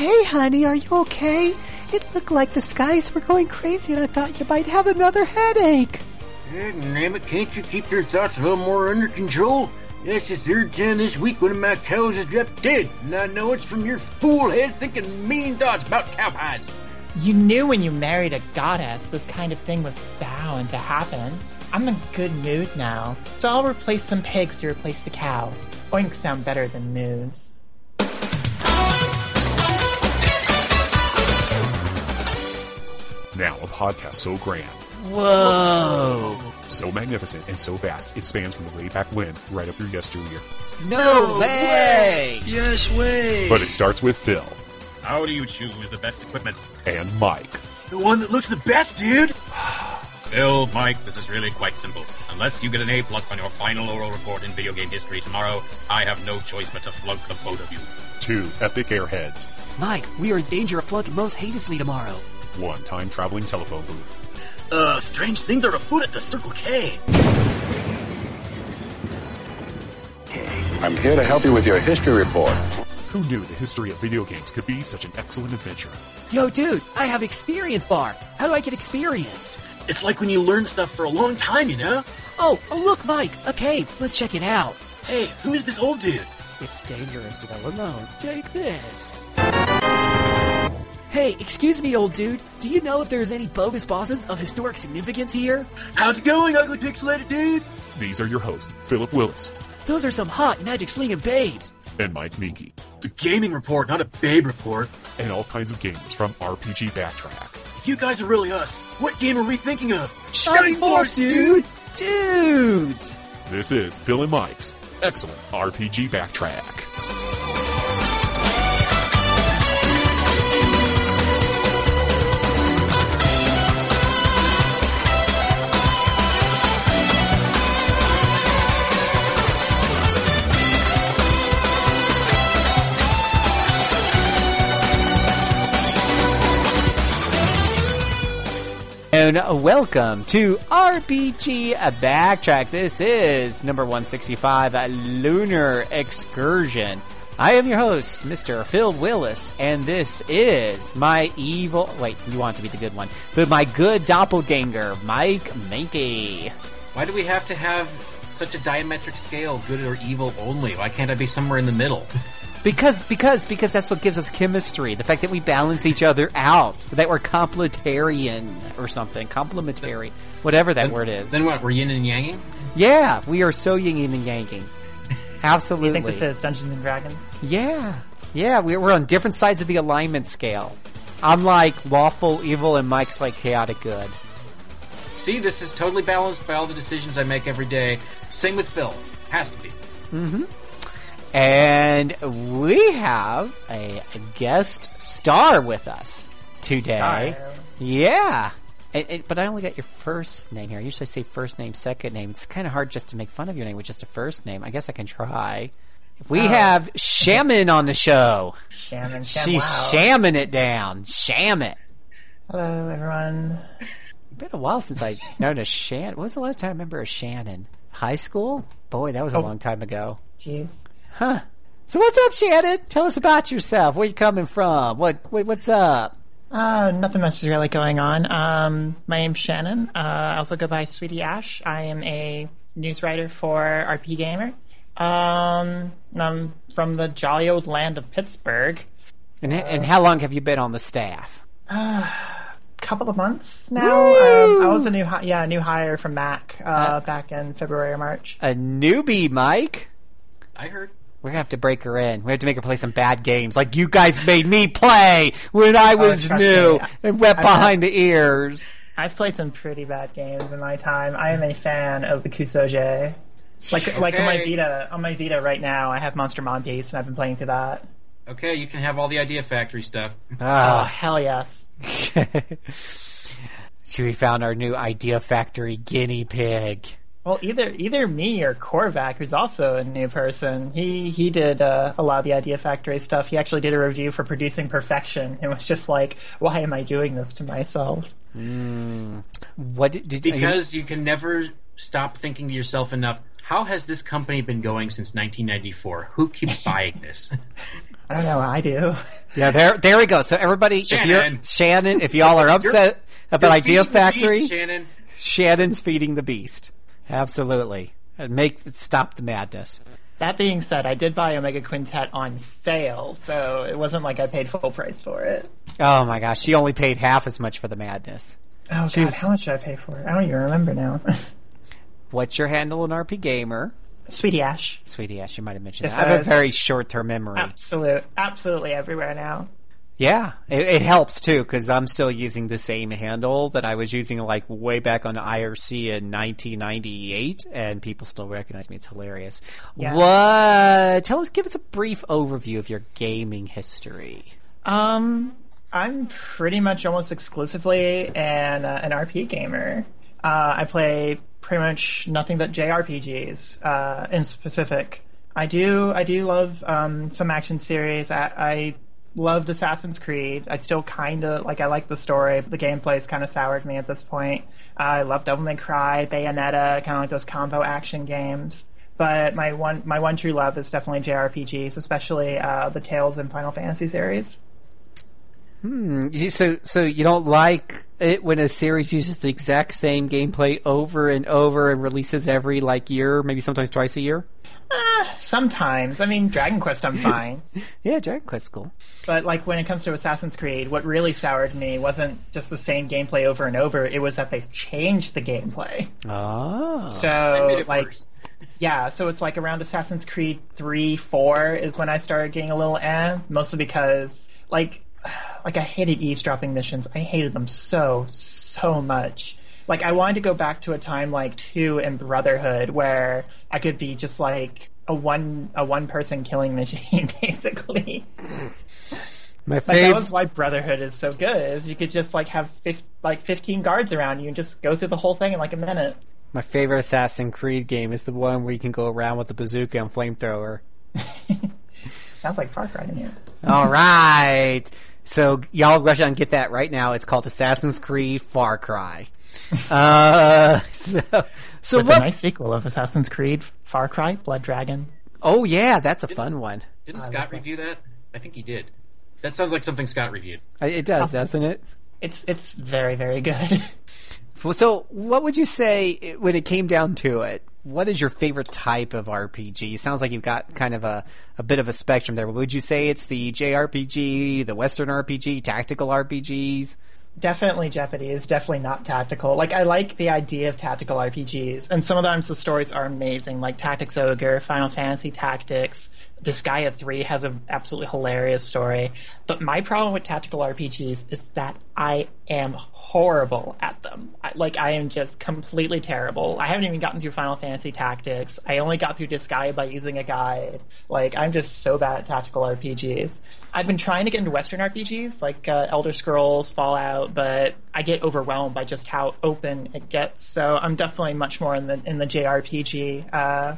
Hey, honey, are you okay? It looked like the skies were going crazy, and I thought you might have another headache. Hey, name it, can't you keep your thoughts a little more under control? That's the third time this week one of my cows has dropped dead, and I know it's from your fool head thinking mean thoughts about cow pies. You knew when you married a goddess this kind of thing was bound to happen. I'm in good mood now, so I'll replace some pigs to replace the cow. Oinks sound better than moos. Now, a podcast so grand, Whoa! so magnificent, and so vast, it spans from the way back when right up through yesteryear. No way! Yes way. But it starts with Phil How do you choose the best equipment? and Mike. the one that looks the best, dude. Phil, Mike, this is really quite simple. Unless you get an A plus on your final oral report in video game history tomorrow, I have no choice but to flunk the both of you. Two epic airheads. Mike, we are in danger of flunking most heinously tomorrow. One time traveling telephone booth. Uh, strange things are afoot at the Circle K. I'm here to help you with your history report. Who knew the history of video games could be such an excellent adventure? Yo, dude, I have experience bar. How do I get experienced? It's like when you learn stuff for a long time, you know? Oh, oh look, Mike, a cave. Let's check it out. Hey, who is this old dude? It's dangerous to go alone. Take this. Hey, excuse me, old dude. Do you know if there's any bogus bosses of historic significance here? How's it going, ugly pixelated dude? These are your hosts, Philip Willis Those are some hot magic slinging babes. and Mike Moehnke, It's a gaming report, not a babe report. and all kinds of gamers from RPG Backtrack. If you guys are really us, what game are we thinking of? Shining Force, dude! Dudes! This is Phil and Mike's excellent RPG Backtrack. And welcome to RPG Backtrack. This is number 165, Lunar Excursion. I am your host, Mr. Phil Willis, and this is my evil. Wait, you want to be the good one. But my good doppelganger, Mike Moehnke. Why do we have to have such a diametric scale, good or evil only? Why can't I be somewhere in the middle? Because, because, because that's what gives us chemistry. The fact that we balance each other out. That we're complementarian or something. Complementary. Whatever that word is. Then what? We're yin and yanging? Yeah, we are so yin and yanging. Absolutely. You think this is Dungeons and Dragons? Yeah, yeah. We're, we're on different sides of the alignment scale. I'm like lawful evil, and Mike's like chaotic good. See, this is totally balanced by all the decisions I make every day. Same with Phil. Has to be. Mm-hmm. And we have a, guest star with us today. Star. Yeah. And, and- but I only got your first name here. I usually say first name, second name. It's kind of hard just to make fun of your name with just a first name. I guess I can try. We oh. have Shaman on the show. Shannon. Shan- She's wow. shamming it down. Sham it. Hello, everyone. Been a while since I known a Shannon. When was the last time I remember a Shannon? High school? Boy, that was a Oh. long time ago. Jeez. Huh. So what's up, Shannon? Tell us about yourself. Where you coming from? What, what what's up? Uh, nothing much is really going on. Um, my name's Shannon. Uh, I also go by Sweetie Ash. I am a news writer for RPGamer. Um, I'm from the jolly old land of Pittsburgh. And and how long have you been on the staff? Uh couple of months now. Um, I was a new, hi- yeah, a new hire from Mac uh, back in February or March. A newbie, Mike. I heard. We're gonna have to break her in. We have to make her play some bad games, like you guys made me play when I was trust new me. and wet I've behind the ears. I've played some pretty bad games in my time. I am a fan of the Kusoge. Like, like on my Vita, on my Vita right now, I have Monster Monpiece, and I've been playing through that. Okay, you can have all the Idea Factory stuff. Oh Ah. hell yes! so we found our new Idea Factory guinea pig. Well, either either me or Korvac, who's also a new person, he he did uh, a lot of the Idea Factory stuff. He actually did a review for Producing Perfection, and was just like, "Why am I doing this to myself?" What did, did Because you can never stop thinking to yourself enough, how has this company been going since 1994? Who keeps buying this? I don't know. I do. Yeah, there, there we go. So everybody, if you're Shannon. Shannon, if y'all are upset about You're Idea feeding the beast, Factory, Shannon. Shannon's feeding the beast. Absolutely, And make stop the madness. That being said, I did buy Omega Quintet on sale, so it wasn't like I paid full price for it. Oh my gosh, she only paid half as much for the madness. Oh god, how much did I pay for it? I don't even remember now. What's your handle in RPGamer? Sweetie Ash, Sweetie Ash, you might have mentioned Yes, that. I have a very short-term memory. absolute, absolutely everywhere now. Yeah, it, it helps too because I'm still using the same handle that I was using like way back on IRC in 1998, and people still recognize me. It's hilarious. Yeah. What? Tell us, give us a brief overview of your gaming history. Um, I'm pretty much almost exclusively an uh, an RP gamer. Uh, I play pretty much nothing but JRPGs. Uh, in specific, I do I do love um, some action series. I, I loved Assassin's Creed. I still kind of like I like the story, but the gameplay's kind of soured me at this point. I love Devil May Cry, Bayonetta, kind of like those combo action games. But my one my one true love is definitely JRPGs, especially uh, the Tales and Final Fantasy series. You- So, so you don't like it when a series uses the exact same gameplay over and over and releases every like year, maybe sometimes twice a year? Sometimes, I mean, Dragon Quest, I'm fine. Yeah, Dragon Quest's cool. but like when it comes to Assassin's Creed, what really soured me wasn't just the same gameplay over and over. It was that they changed the gameplay. Oh, So like, worse. yeah, so it's like around Assassin's Creed three, four is when I started getting a little eh, mostly because like, like I hated eavesdropping missions. I hated them so so much. Like I wanted to go back to a time like two in Brotherhood where I could be just like a one a one person killing machine basically. my Like that was why Brotherhood is so good. Is you could just like have fif- like fifteen guards around you and just go through the whole thing in like a minute. My favorite Assassin's Creed game is the one where you can go around with the bazooka and flamethrower. Sounds like Far Cry to me. All right. So y'all rush out and get that right now. It's called Assassin's Creed Far Cry. Uh, so, so With what? a nice sequel of Assassin's Creed, Far Cry, Blood Dragon. oh yeah, that's a fun one. Didn't Scott review that? I think he did. That sounds like something Scott reviewed. Uh, It does, doesn't it? It's it's very very good. Well, So, what would you say when it came down to it? What is your favorite type of RPG? Sounds like you've got kind of a, a bit of a spectrum there. Would you say it's the JRPG, the Western RPG, tactical RPGs? Definitely Jeopardy is definitely not tactical. Like I like the idea of tactical RPGs, and sometimes the stories are amazing, like Tactics Ogre, Final Fantasy Tactics. Disgaea 3 has an absolutely hilarious story. But my problem with tactical RPGs is that I am horrible at them. I, like, I am just completely terrible. I haven't even gotten through Final Fantasy Tactics. I only got through Disgaea by using a guide. Like, I'm just so bad at tactical RPGs. I've been trying to get into Western RPGs, like uh, Elder Scrolls, Fallout, but I get overwhelmed by just how open it gets. So I'm definitely much more in the in the JRPG uh,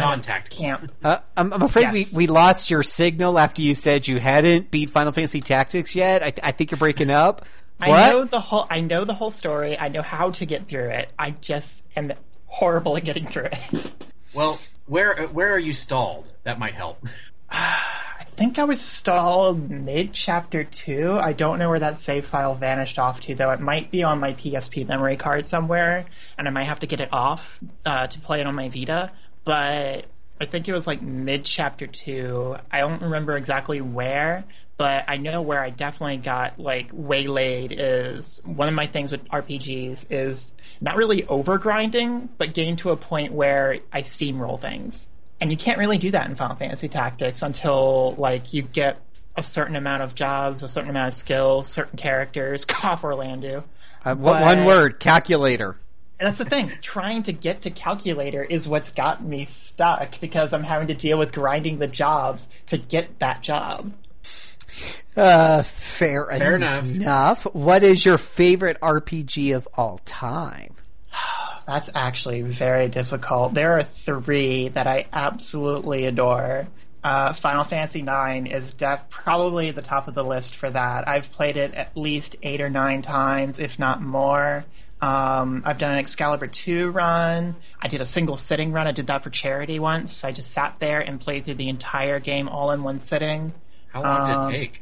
Non-tactical. of camp. Uh, I'm, I'm afraid Yes. we, we lost your signal after you said you hadn't beat Final Fantasy Tactics yet. I, I think you're breaking up. I know the whole. I know the whole story. I know how to get through it. I just am horrible at getting through it. Well, where uh, where are you stalled? That might help. I think I was stalled mid chapter two. I don't know where that save file vanished off to, though. It might be on my PSP memory card somewhere, and I might have to get it off uh, to play it on my Vita. But I think it was like mid chapter two. I don't remember exactly where, but I know where I definitely got like waylaid is one of my things with RPGs is not really over grinding, but getting to a point where I steamroll things. And you can't really do that in Final Fantasy Tactics until like you get a certain amount of jobs, a certain amount of skills, certain characters. Cough Orlando. Uh, But- one word: calculator. And that's the thing. Trying to get to calculator is what's got me stuck because I'm having to deal with grinding the jobs to get that job. Uh, fair, Fair enough. enough. What is your favorite RPG of all time? That's actually very difficult. There are three that I absolutely adore. Uh, Final Fantasy IX is def- probably the top of the list for that. I've played it at least eight or nine times, if not more. Um, I've done an Excalibur 2 run. I did a single sitting run. I did that for charity once. I just sat there and played through the entire game all in one sitting. How long Um, did it take?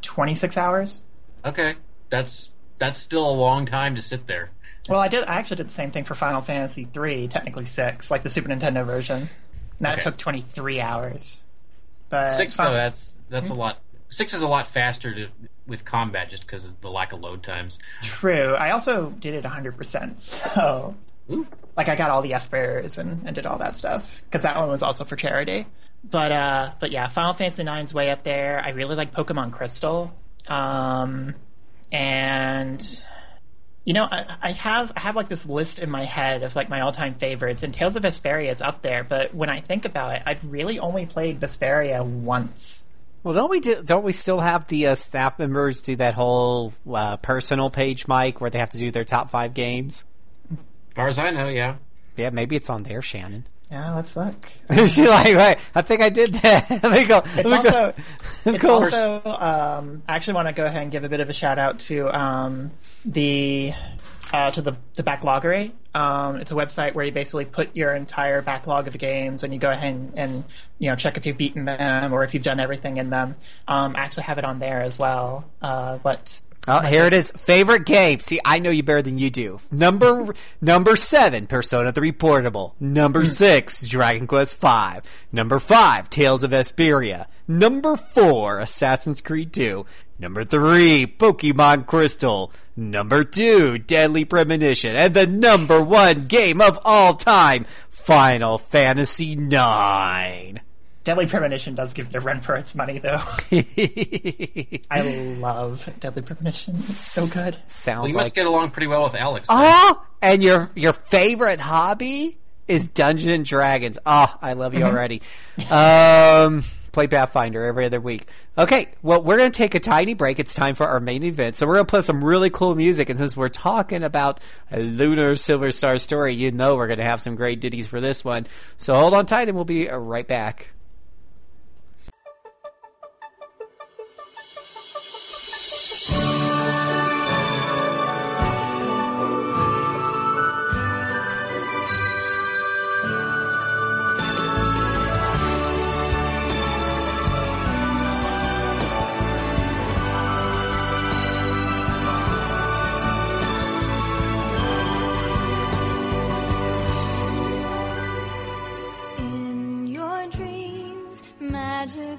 26 hours. Okay, that's that's still a long time to sit there. Well, I did. I actually did the same thing for Final Fantasy three, technically six, like the Super Nintendo version. And that Okay. took 23 hours. But Six though, that's that's Hmm? a lot. Six is a lot faster to with combat just because of the lack of load times. True. I also did it 100%. So, Ooh. like, I got all the espers and, and did all that stuff because that one was also for charity. But uh, but yeah, Final Fantasy IX's way up there. I really like Pokemon Crystal, um, and you know, I, I have I have like this list in my head of like my all time favorites, and Tales of Vesperia is up there. But when I think about it, I've really only played Vesperia once. Well, don't we do? Don't we still have the uh, staff members do that whole uh, personal page, Mike, where they have to do their top five games? As far as I know, yeah. Yeah, maybe it's on there, Shannon. Yeah, let's look. She's like, wait, I think I did that. Let me go. It's let me go. also it's Cool. also um, I actually want to go ahead and give a bit of a shout out to um, the uh, to the the backloggery. Um, it's a website where you basically put your entire backlog of games and you go ahead and, and you know check if you've beaten them or if you've done everything in them. Um, I actually have it on there as well. Uh, but Oh, here it is. Favorite game. See, I know you better than you do. Number number seven, Persona 3 Portable. Number six, Dragon Quest V. Number five, Tales of Vesperia. Number four, Assassin's Creed 2. Number three, Pokemon Crystal. Number two, Deadly Premonition. And the number one game of all time, Final Fantasy IX. Deadly Premonition does give it a run for its money, though. I love Deadly Premonition. So good. Well, Sounds you like must get along pretty well with Alex. then. Oh, ah, and your your favorite hobby is Dungeons and Dragons. Oh, I love you mm-hmm. already. Um, play Pathfinder every other week. Okay, well, we're going to take a tiny break. It's time for our main event. So we're going to play some really cool music. And since we're talking about a Lunar Silver Star story, you know we're going to have some great ditties for this one. So hold on tight, and we'll be right back.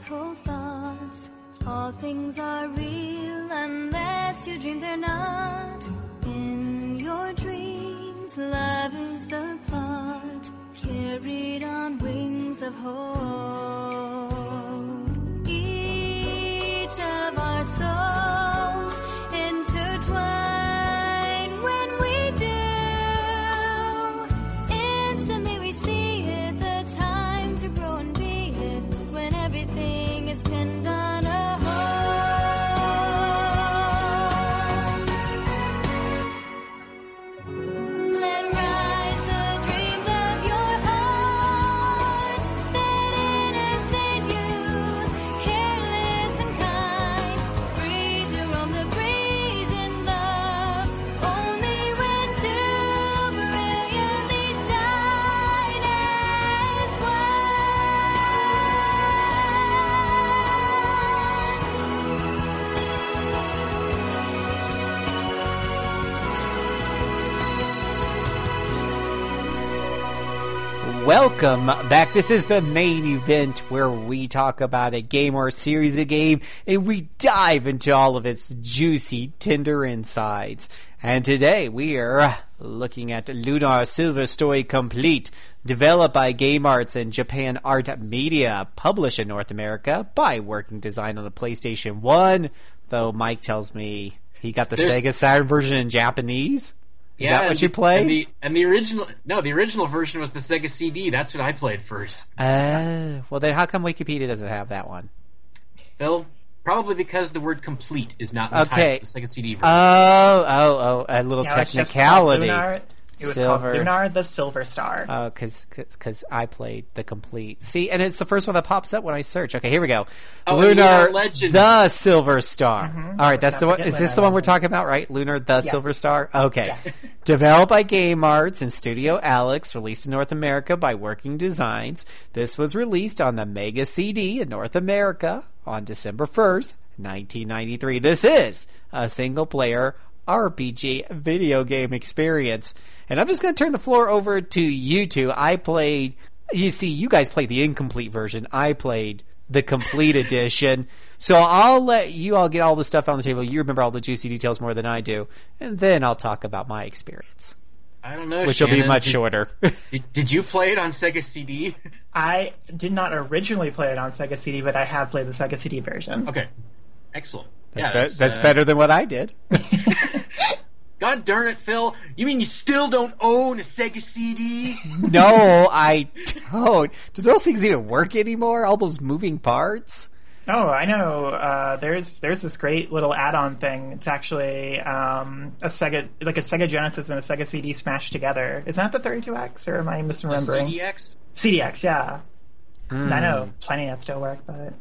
Magical thoughts, all things are real unless you dream they're not. In your dreams, love is the plot, carried on wings of hope. Each of our souls Welcome back. This is the main event where we talk about a game or a series of game and we dive into all of its juicy, tender insides. And today we are looking at Lunar Silver Story Complete, developed by Game Arts and Japan Art Media, published in North America by Working Design on the PlayStation 1, though Mike tells me he got the There's- Sega Saturn version in Japanese. Is Yeah, that what you the- played? And the, and the original, no, the original version was the Sega CD. That's what I played first. Uh, well, then how come Wikipedia doesn't have that one? Phil, probably because the word "complete" is not in the Okay. title of the Sega CD version. Oh, oh, oh, a little Now it's just technicality. Called Lunar, it was Silver. called Lunar the Silver Star. Oh, because because I played the complete. See, and it's the first one that pops up when I search. Okay, here we go. Oh, Lunar, Lunar Legend. the Silver Star. Mm-hmm. All right, that's Let's the one. Is this Lunar the one we're talking about, right? Lunar, the Silver Star. Okay, Developed by Game Arts and Studio Alex, released in North America by Working Designs, this was released on the Mega CD in North America on December 1st, 1993. This is a single player RPG video game experience. And I'm just going to turn the floor over to you two. I played, you see, you guys played the incomplete version. I played the complete edition. So I'll let you all get all the stuff on the table. You remember all the juicy details more than I do. And then I'll talk about my experience, I don't know. which will be much Did- shorter. Did, did you play it on Sega CD? I did not originally play it on Sega CD, but I have played the Sega CD version. Okay, excellent. That's, yeah, be- that's uh, better than what I did. God darn it, Phil! You mean you still don't own a Sega CD? no, I don't. Do those things even work anymore? All those moving parts? Oh, I know. Uh, there's there's this great little add-on thing. It's actually um, a Sega like a Sega Genesis and a Sega CD smashed together. Is that the 32X or am I misremembering? The CDX? CDX, yeah. I know plenty that still work, but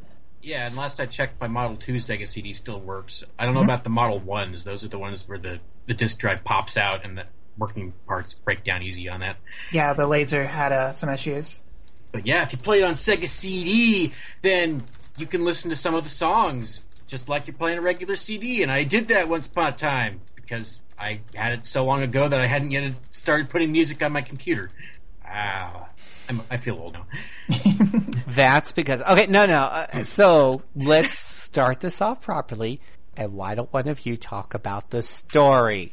Yeah, and last I checked, my Model 2 Sega CD still works. I don't know Mm-hmm. about the Model 1s. Those are the ones where the, the disk drive pops out and the working parts break down easy on that. yeah, the laser had uh, some issues. But yeah, if you play it on Sega CD, then you can listen to some of the songs just like you're playing a regular CD. And I did that once upon a time because I had it so long ago that I hadn't yet started putting music on my computer. Ah, I'm, I feel old now. That's because okay, no, no. Uh, so let's start this off properly. And why don't one of you talk about the story?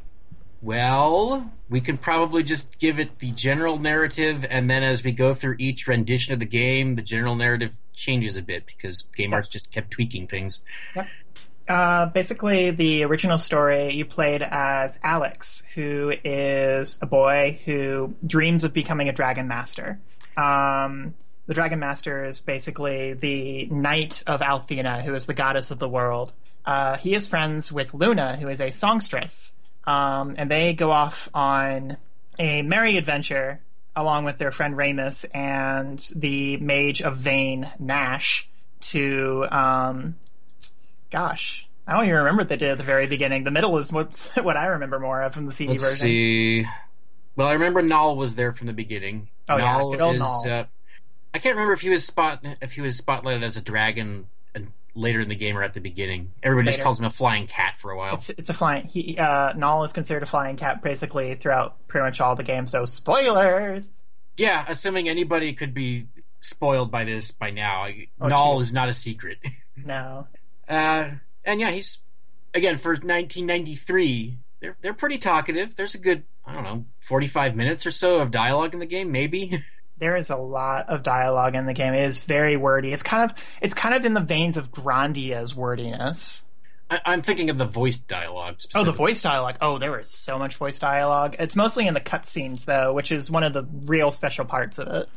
Well, we can probably just give it the general narrative, and then as we go through each rendition of the game, the general narrative changes a bit because Game Arts just kept tweaking things. Uh, basically, the original story you played as Alex, who is a boy who dreams of becoming a dragon master. Um, the dragon master is basically the knight of Althena, who is the goddess of the world. Uh, he is friends with Luna, who is a songstress, um, and they go off on a merry adventure along with their friend Ramus and the mage of Vane, Nash, to um, gosh, I don't even remember what they did at the very beginning. The middle is what what I remember more of from the CD Let's version. see. Well, I remember Nall was there from the beginning. Oh, yeah, Nall good old is. Uh, I can't remember if he was spot if he was spotlighted as a dragon uh, later in the game or at the beginning. Everybody just calls him a flying cat for a while. It's it's a flying. He uh, Nall is considered a flying cat basically throughout pretty much all the game. So spoilers. yeah, assuming anybody could be spoiled by this by now. Oh, Nall geez. is not a secret. No, Uh, and yeah, he's again for 1993. They're they're pretty talkative. There's a good I don't know 45 minutes or so of dialogue in the game, maybe. there is a lot of dialogue in the game. It is very wordy. It's kind of it's kind of in the veins of Grandia's wordiness. I, I'm thinking of the voice dialogue. Oh, the voice dialogue. Oh, there is so much voice dialogue. It's mostly in the cutscenes though, which is one of the real special parts of it,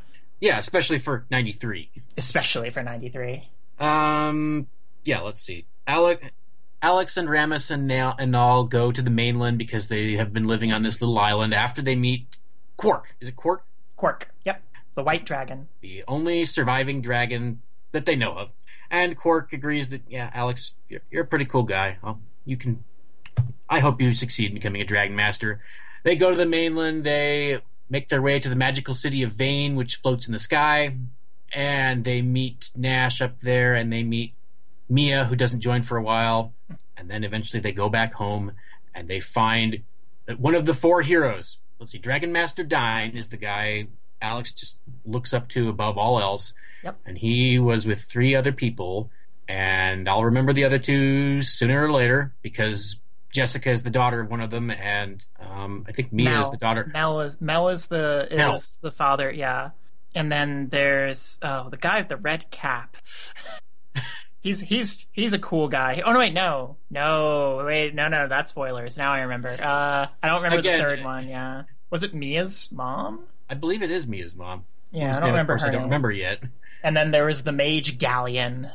Yeah, especially for 93. especially for '93. Um, yeah, let's see. Alec, Alex and Ramus and Nall and all go to the mainland because they have been living on this little island after they meet Quark. Is it Quark? Quark. Yep, the white dragon. The only surviving dragon that they know of. And Quark agrees that, yeah, Alex, you're, you're a pretty cool guy. Well, you can. I hope you succeed in becoming a dragon master. They go to the mainland. They make their way to the magical city of Vane, which floats in the sky. And they meet Nash up there, and they meet Mia, who doesn't join for a while. And then eventually they go back home, and they find that one of the four heroes. Let's see, Dragon Master Dyne is the guy Alex just looks up to above all else. Yep. And he was with three other people, and I'll remember the other two sooner or later because Jessica is the daughter of one of them, and um, I think Mia is the daughter. Mel is Mel is the is Mel. the father. Yeah, and then there's oh the guy with the red cap. He's he's he's a cool guy. Oh no, wait, no, no, wait, no, no, that's spoilers. Now I remember. Uh, I don't remember Again, the third one. Yeah, was it Mia's mom? I believe it is Mia's mom. Yeah, I don't name, remember Of course, I don't name. remember yet. And then there was the mage Ghaleon.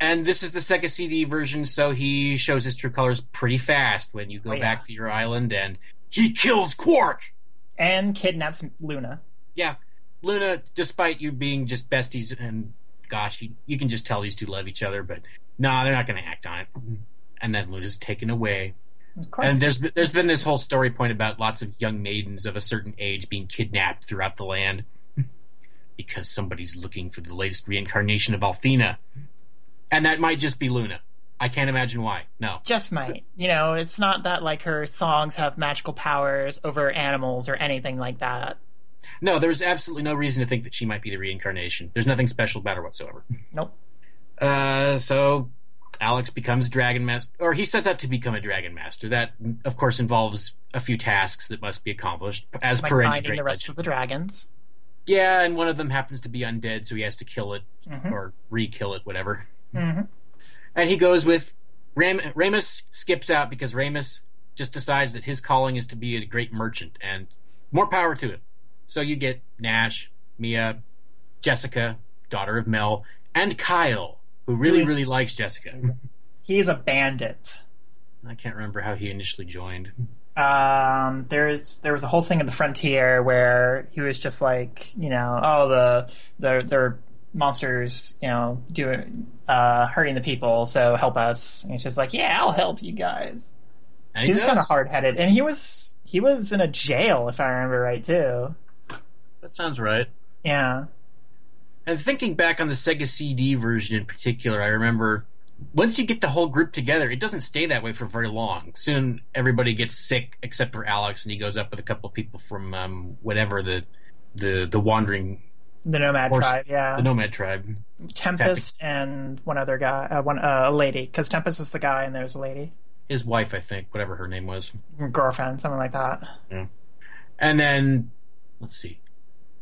And this is the Sega CD version, so he shows his true colors pretty fast when you go Oh, yeah. back to your island, and he kills Quark. and kidnaps Luna. Yeah, Luna, despite you being just besties, and gosh, you, you can just tell these two love each other, but nah, they're not going to act on it. Mm-hmm. And then Luna's taken away. Of course. And there's there's been this whole story point about lots of young maidens of a certain age being kidnapped throughout the land because somebody's looking for the latest reincarnation of Althena, and that might just be Luna. I can't imagine why. No, just might. You know, it's not that like her songs have magical powers over animals or anything like that. No. There's absolutely no reason to think that she might be the reincarnation. There's nothing special about her whatsoever. Nope. Uh, so Alex becomes Dragon Master, or he sets out to become a Dragon Master. That, of course, involves a few tasks that must be accomplished, as Like per finding the rest legend. of the dragons. Yeah, and one of them happens to be undead, so he has to kill it Mhm. or re-kill it, whatever. hmm And he goes with Ram- Ramus. Skips out because Ramus just decides that his calling is to be a great merchant, and more power to him. So you get Nash, Mia, Jessica, daughter of Mel, and Kyle, who really, really likes Jessica. He's a bandit. I can't remember how he initially joined. um, there's there was a whole thing in the frontier where he was just like, you know, oh the the they're monsters, you know, doing uh, hurting the people, so help us. And he's just like, yeah, I'll help you guys. And he He's kind of hard headed, and he was he was in a jail if I remember right too. That sounds right. Yeah, And thinking back on the Sega CD version in particular, I remember once you get the whole group together, it doesn't stay that way for very long. Soon everybody gets sick except for Alex, and he goes up with a couple of people from um, whatever the the the wandering the nomad Horse- tribe. Yeah, the nomad tribe. Tempest and one other guy, uh, one uh, a lady, because Tempest is the guy and there's a lady, His wife, I think, whatever her name was. girlfriend, something like that. Yeah. And then let's see.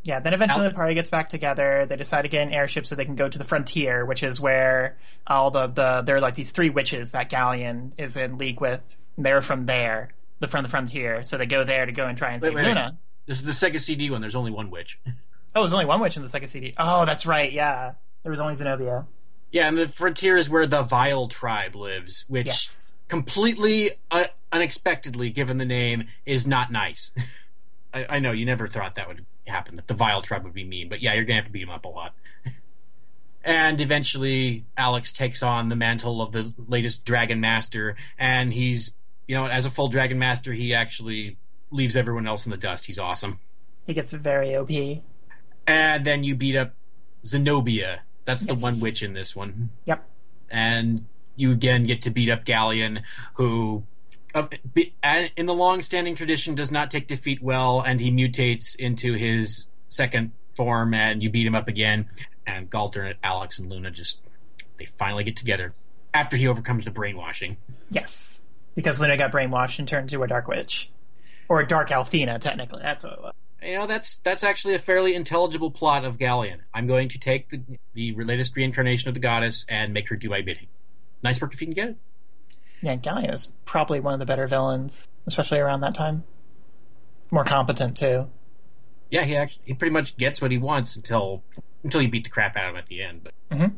Yeah, then eventually Al- the party gets back together. They decide to get an airship so they can go to the frontier, which is where all the, the there are like these three witches that Ghaleon is in league with. They're from there, the from the frontier. So they go there to go and try and Wait, save wait, wait. Luna. This is the Sega CD one. There's only one witch. Oh, there's only one witch in the Sega CD. Oh, that's right. Yeah, there was only Xenobia. Yeah, and the frontier is where the Vile tribe lives, which Yes. completely uh, unexpectedly, given the name, is not nice. I, I know you never thought that would happen, that the Vile tribe would be mean, but yeah, you're gonna have to beat him up a lot. and eventually, Alex takes on the mantle of the latest Dragon Master, and he's, you know, as a full Dragon Master, he actually leaves everyone else in the dust. He's awesome. He gets very OP. And then you beat up Xenobia. That's the Yes. one witch in this one Yep. and you again get to beat up Ghaleon, who, uh, be, uh, in the long-standing tradition, does not take defeat well, and he mutates into his second form, and you beat him up again. And Galter, Alex, and Luna just they finally get together after he overcomes the brainwashing. Yes, because Luna got brainwashed and turned into a dark witch, or a dark Althena. Technically, that's what it was. You know that's that's actually a fairly intelligible plot of Ghaleon. I'm going to take the the latest reincarnation of the goddess and make her do my bidding. Nice work if you can get it. Yeah, Ghaleon is probably one of the better villains, especially around that time. More competent too. yeah, he actually he pretty much gets what he wants until until you beat the crap out of him at the end. But Mhm.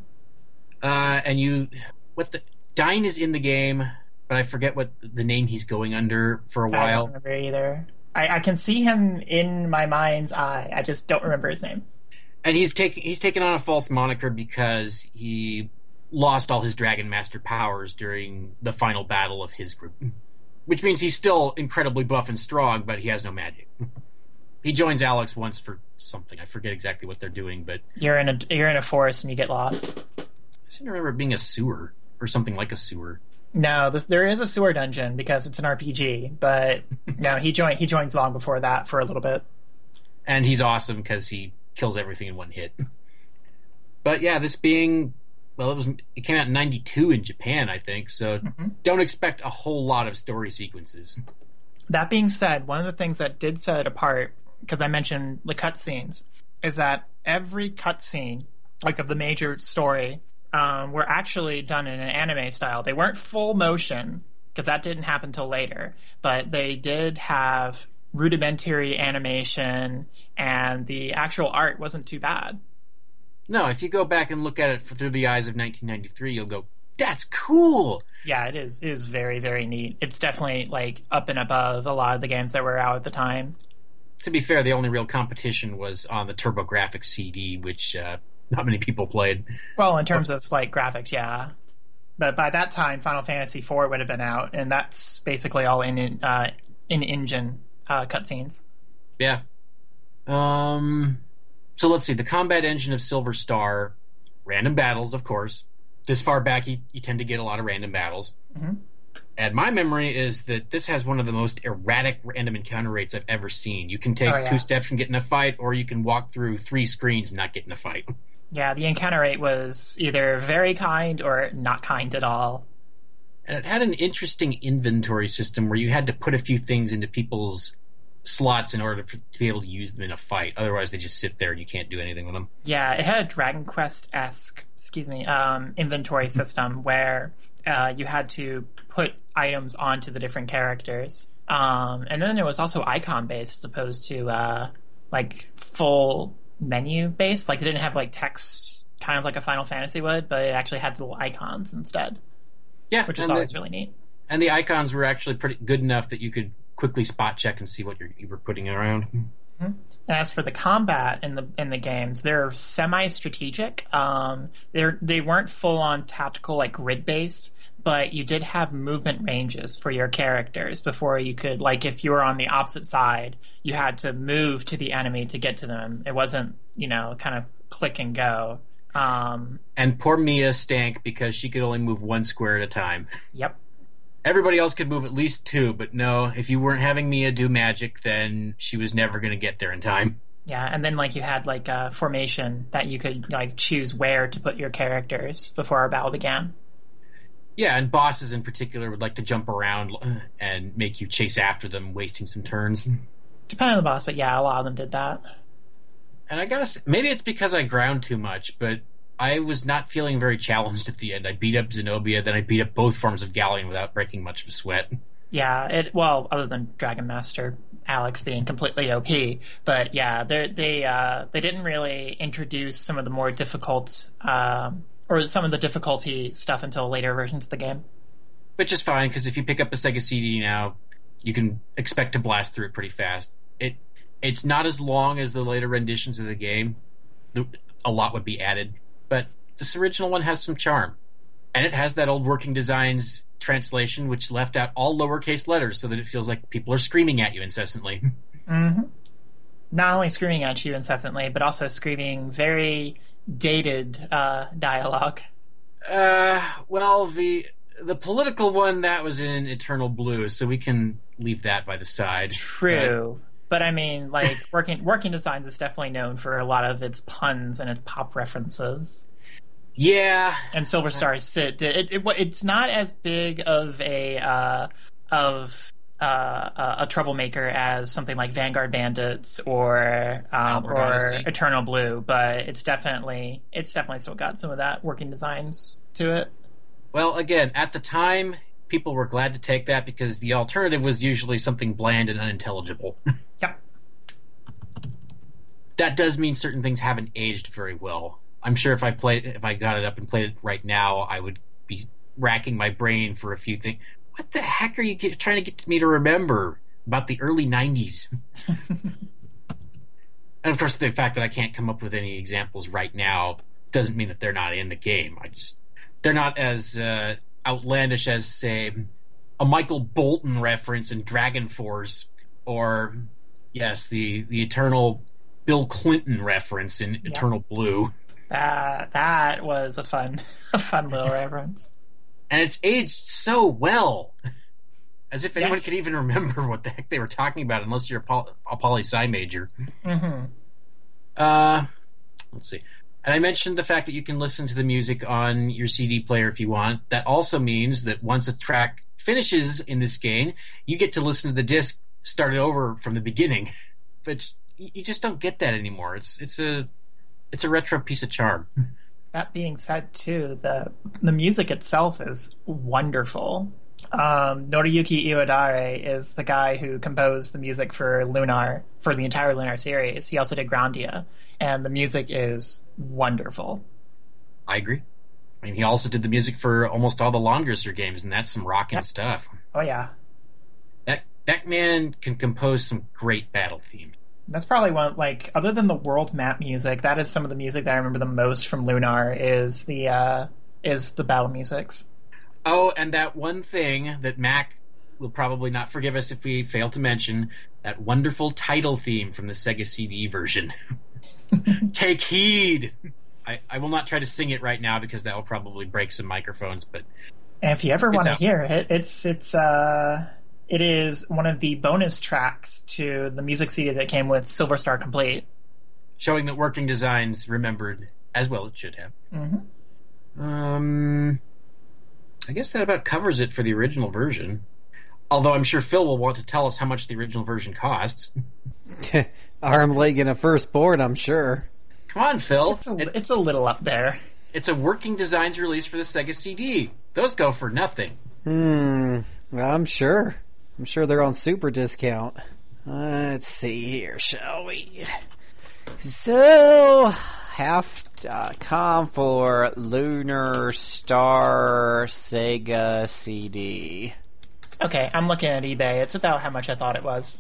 uh, and you what the Dyne is in the game, but I forget what the name he's going under for a I don't while. remember either. I, I can see him in my mind's eye. I just don't remember his name. And he's taking he's taken on a false moniker because he lost all his Dragon Master powers during the final battle of his group, which means he's still incredibly buff and strong, but he has no magic. He joins Alex once for something. I forget exactly what they're doing, but You're in a you're in a forest and you get lost. I seem to remember being a sewer or something like a sewer. No, this, there is a sewer dungeon because it's an RPG, but no, he joined he joins long before that for a little bit. and he's awesome because he kills everything in one hit. But yeah, this being well, it was it came out in '92 in Japan, I think. So don't expect a whole lot of story sequences. That being said, one of the things that did set it apart, because I mentioned the cutscenes, is that every cutscene, like of the major story, um, were actually done in an anime style. They weren't full motion, because that didn't happen till later, but they did have rudimentary animation, and the actual art wasn't too bad. No, if you go back and look at it through the eyes of 1993, you'll go, "That's cool." Yeah, it is. It is very, very neat. It's definitely like up and above a lot of the games that were out at the time. To be fair, the only real competition was on the TurboGrafx CD, which uh, not many people played. Well, in terms of like graphics, yeah. but by that time, Final Fantasy IV would have been out, and that's basically all in uh, in engine uh, cutscenes. Yeah. Um. So let's see. The combat engine of Silver Star, random battles, of course. This far back, you, you tend to get a lot of random battles. Mhm. And my memory is that this has one of the most erratic random encounter rates I've ever seen. You can take Oh, yeah. two steps and get in a fight, or you can walk through three screens and not get in a fight. Yeah, the encounter rate was either very kind or not kind at all. And it had an interesting inventory system where you had to put a few things into people's slots in order for, to be able to use them in a fight. Otherwise, they just sit there and you can't do anything with them. Yeah, it had a Dragon Quest esque, excuse me, um, inventory system where uh, you had to put items onto the different characters. Um, and then it was also icon based as opposed to uh, like full menu based. Like it didn't have like text, kind of like a Final Fantasy would, but it actually had little icons instead, Yeah, which is always the, really neat. and the icons were actually pretty good enough that you could quickly spot check and see what you're, you were putting around. As for the combat in the in the games, they're semi-strategic. Um, they're they weren't full on tactical like grid based, but you did have movement ranges for your characters before you could like if you were on the opposite side, you had to move to the enemy to get to them. It wasn't you know kind of click and go. Um, And poor Mia stank because she could only move one square at a time. yep. Everybody else could move at least two, but no, if you weren't having Mia do magic, then she was never going to get there in time. Yeah, and then like you had like a formation that you could like choose where to put your characters before our battle began. Yeah, and bosses in particular would like to jump around and make you chase after them, wasting some turns. Depending on the boss, but yeah, a lot of them did that. And I gotta say, maybe it's because I ground too much, but I was not feeling very challenged at the end. I beat up Xenobia, then I beat up both forms of Ghaleon without breaking much of a sweat. Yeah, it well, other than Dragon Master Alex being completely OP, but yeah, they they uh, they didn't really introduce some of the more difficult um, or some of the difficulty stuff until later versions of the game. Which is fine, because if you pick up a Sega CD now, you can expect to blast through it pretty fast. It It's not as long as the later renditions of the game. A lot would be added, but this original one has some charm. And it has that old working designs translation, which left out all lowercase letters so that it feels like people are screaming at you incessantly. Not only screaming at you incessantly, but also screaming very dated uh, dialogue. Uh, well, the the political one that was in Eternal Blue, so we can leave that by the side. True. But I mean, like working working designs is definitely known for a lot of its puns and its pop references. Yeah, and Silver Star sit. It, it, it's not as big of a uh, of uh, a troublemaker as something like Vanguard Bandits or um, or Odyssey. Eternal Blue, but it's definitely it's definitely still got some of that working designs to it. Well, again, at the time, people were glad to take that because the alternative was usually something bland and unintelligible. Yep. that does mean certain things haven't aged very well. I'm sure if I played, if I got it up and played it right now, I would be racking my brain for a few things. What the heck are you get, trying to get me to remember about the early '90s? and of course, the fact that I can't come up with any examples right now doesn't mean that they're not in the game. I just they're not as uh, outlandish as say a Michael Bolton reference in Dragon Force, or yes, the the eternal Bill Clinton reference in Eternal Blue. That that was a fun a fun little reference. And it's aged so well. As if anyone Yeah. could even remember what the heck they were talking about, unless you're a, pol- a poli sci major. hmm Uh, let's see. And I mentioned the fact that you can listen to the music on your CD player if you want. That also means that once a track finishes in this game, you get to listen to the disc started over from the beginning. But you just don't get that anymore. It's it's a it's a retro piece of charm. That being said, too, the the music itself is wonderful. Um, Noriyuki Iwadare is the guy who composed the music for Lunar for the entire Lunar series. He also did Grandia, and the music is wonderful. I agree. I mean, he also did the music for almost all the Langrisser games, and that's some rocking stuff. Oh yeah, That that man can compose some great battle themes. that's probably one like other than the world map music. That is some of the music that I remember the most from Lunar. Is the uh, is the battle musics. Oh, and that one thing that Mac will probably not forgive us if we fail to mention that wonderful title theme from the Sega CD version. Take heed. I, I will not try to sing it right now because that will probably break some microphones, but And if you ever want to hear it, it's it's uh it is one of the bonus tracks to the music CD that came with Silver Star Complete. showing that working designs remembered as well it should have. Mhm. Um, I guess that about covers it for the original version. Although I'm sure Phil will want to tell us how much the original version costs. Arm, leg, and a firstborn, I'm sure. Come on, Phil. It's a, It- it's a little up there. it's a working designs release for the Sega CD. Those go for nothing. Hmm, I'm sure. I'm sure they're on super discount. Let's see here, shall we? So, half.com for Lunar Star Sega CD. Okay, I'm looking at eBay. It's about how much I thought it was.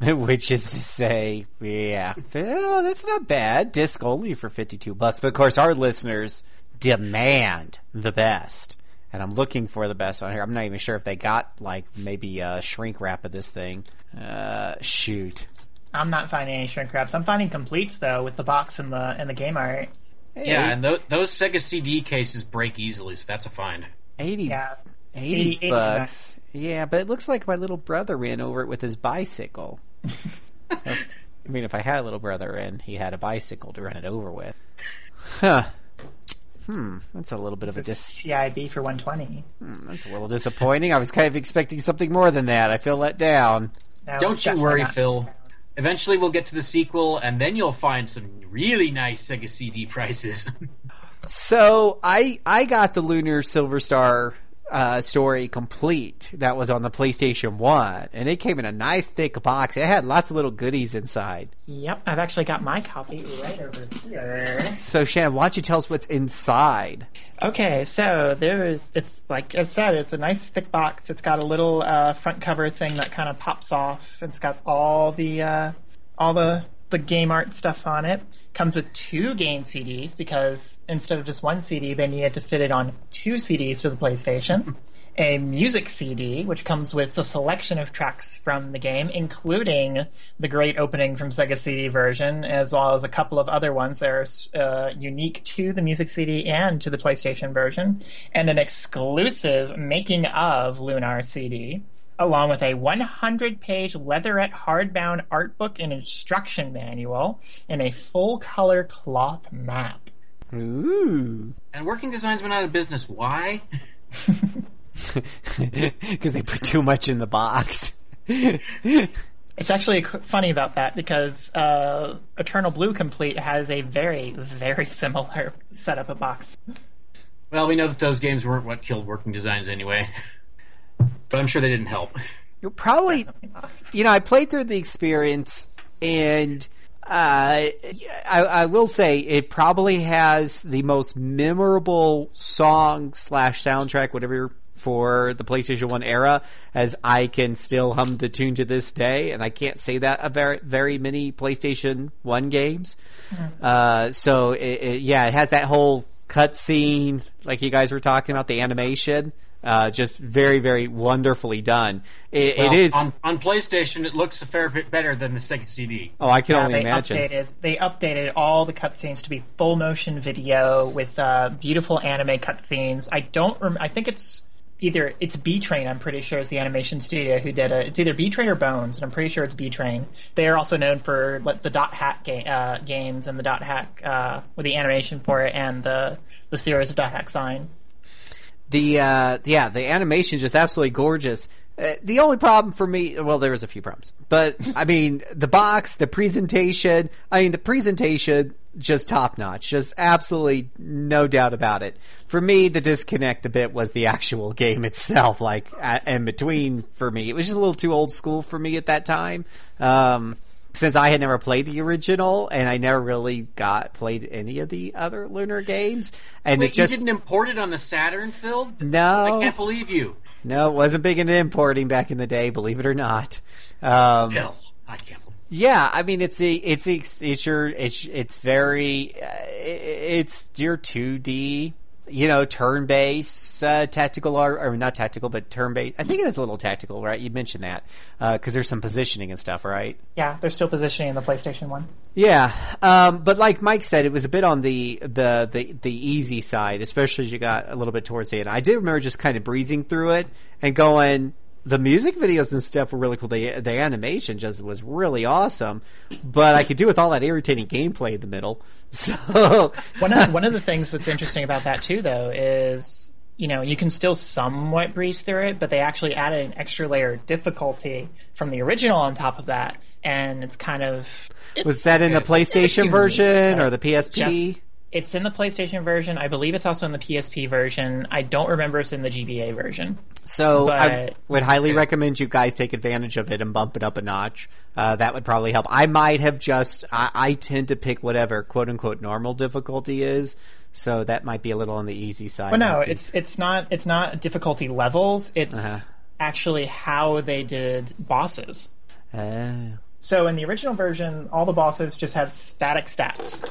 Which is to say, yeah, well, that's not bad. Disc only for fifty-two bucks, but of course, our listeners demand the best, and I'm looking for the best on here. I'm not even sure if they got like maybe a shrink wrap of this thing. Uh, shoot, I'm not finding any shrink wraps. I'm finding completes though with the box and the and the game art. Yeah, and th- those Sega CD cases break easily, so that's a find. 80, Yeah. 80 80 80 bucks. Yeah, but it looks like my little brother ran over it with his bicycle. I mean, if I had a little brother and he had a bicycle to run it over with. Huh. Hmm, that's a little bit of a dis- CIB for 120. That's a little disappointing. I was kind of expecting something more than that. I feel let down. No, Don't you worry, not. Phil. Eventually, we'll get to the sequel, and then you'll find some really nice Sega CD prices. So I I got the Lunar Silver Star uh, story complete. That was on the PlayStation One, and it came in a nice thick box. It had lots of little goodies inside. Yep, I've actually got my copy right over here. So Shan, why don't you tell us what's inside? Okay, so there's it's like I said, it's a nice thick box. It's got a little uh, front cover thing that kind of pops off. It's got all the uh, all the the game art stuff on it. Comes with two game CDs because instead of just one CD, they needed to fit it on two CDs for the PlayStation. A music CD, which comes with a selection of tracks from the game, including the great opening from Sega CD version, as well as a couple of other ones that are uh, unique to the music CD and to the PlayStation version, and an exclusive making of Lunar CD, along with a 100 page leatherette hardbound art book and instruction manual, and a full color cloth map. Ooh, and Working Designs went out of business. Why? because they put too much in the box. It's actually funny about that because uh, Eternal Blue Complete has a very, very similar setup of box. Well, we know that those games weren't what killed Working Designs anyway. But I'm sure they didn't help. You'll probably, you know, I played through the experience, and uh, I, I will say it probably has the most memorable song slash soundtrack, whatever, for the PlayStation One era, as I can still hum the tune to this day, and I can't say that of very very many PlayStation One games. Uh, so it, it, yeah, it has that whole cutscene, like you guys were talking about, the animation. Uh, just very, very wonderfully done. It, Well, it is. on, on PlayStation. It looks a fair bit better than the Sega CD. oh, I can Yeah, only they imagine. updated they updated all the cutscenes to be full motion video with uh, beautiful anime cutscenes. I don't. Rem- I think it's either it's Bee Train. I'm pretty sure is the animation studio who did it. It's either Bee Train or Bones, and I'm pretty sure it's Bee Train. They are also known for like, the Dot Hack ga- uh, games and the Dot Hack uh, with the animation for it and the the series of Dot Hack Sign. The uh, yeah, the animation just absolutely gorgeous. Uh, the only problem for me, well, there was a few problems, but I mean, the box, the presentation. I mean, the presentation just top notch, just absolutely no doubt about it. For me, the disconnect a bit was the actual game itself. Like, uh, in between for me, it was just a little too old school for me at that time. Um, since I had never played the original and I never really got played any of the other Lunar games, and Wait, it just you didn't import it on the Saturn, Phil? no, I can't believe you. no, it wasn't big into importing back in the day, believe it or not. Um, Phil, I can't believe. yeah, I mean it's a, it's a, it's your it's it's very uh, it's your two D you know, turn-based uh, tactical or, or not tactical, but turn-based. I think it is a little tactical, right? You mentioned that because there's some positioning and stuff, right? Yeah, they're still positioning in the PlayStation One. Yeah, um, but like Mike said, it was a bit on the the the, the easy side, especially as you got a little bit towards the end. I did remember just kind of breezing through it and going. The music videos and stuff were really cool. The the animation just was really awesome, but I could do with all that irritating gameplay in the middle. So One of one of the things that's interesting about that too, though, is you know you can still somewhat breeze through it, but they actually added an extra layer of difficulty from the original on top of that, and it's kind of was that in the PlayStation version or the PSP? just it's in the PlayStation version. I believe it's also in the PSP version. I don't remember if it's in the GBA version. So I would highly recommend you guys take advantage of it and bump it up a notch. Uh, that would probably help. I might have just I, I tend to pick whatever quote unquote normal difficulty is, so that might be a little on the easy side. But no, it's it's not it's not difficulty levels. It's Uh-huh. actually how they did bosses. Uh, So in the original version, all the bosses just had static stats.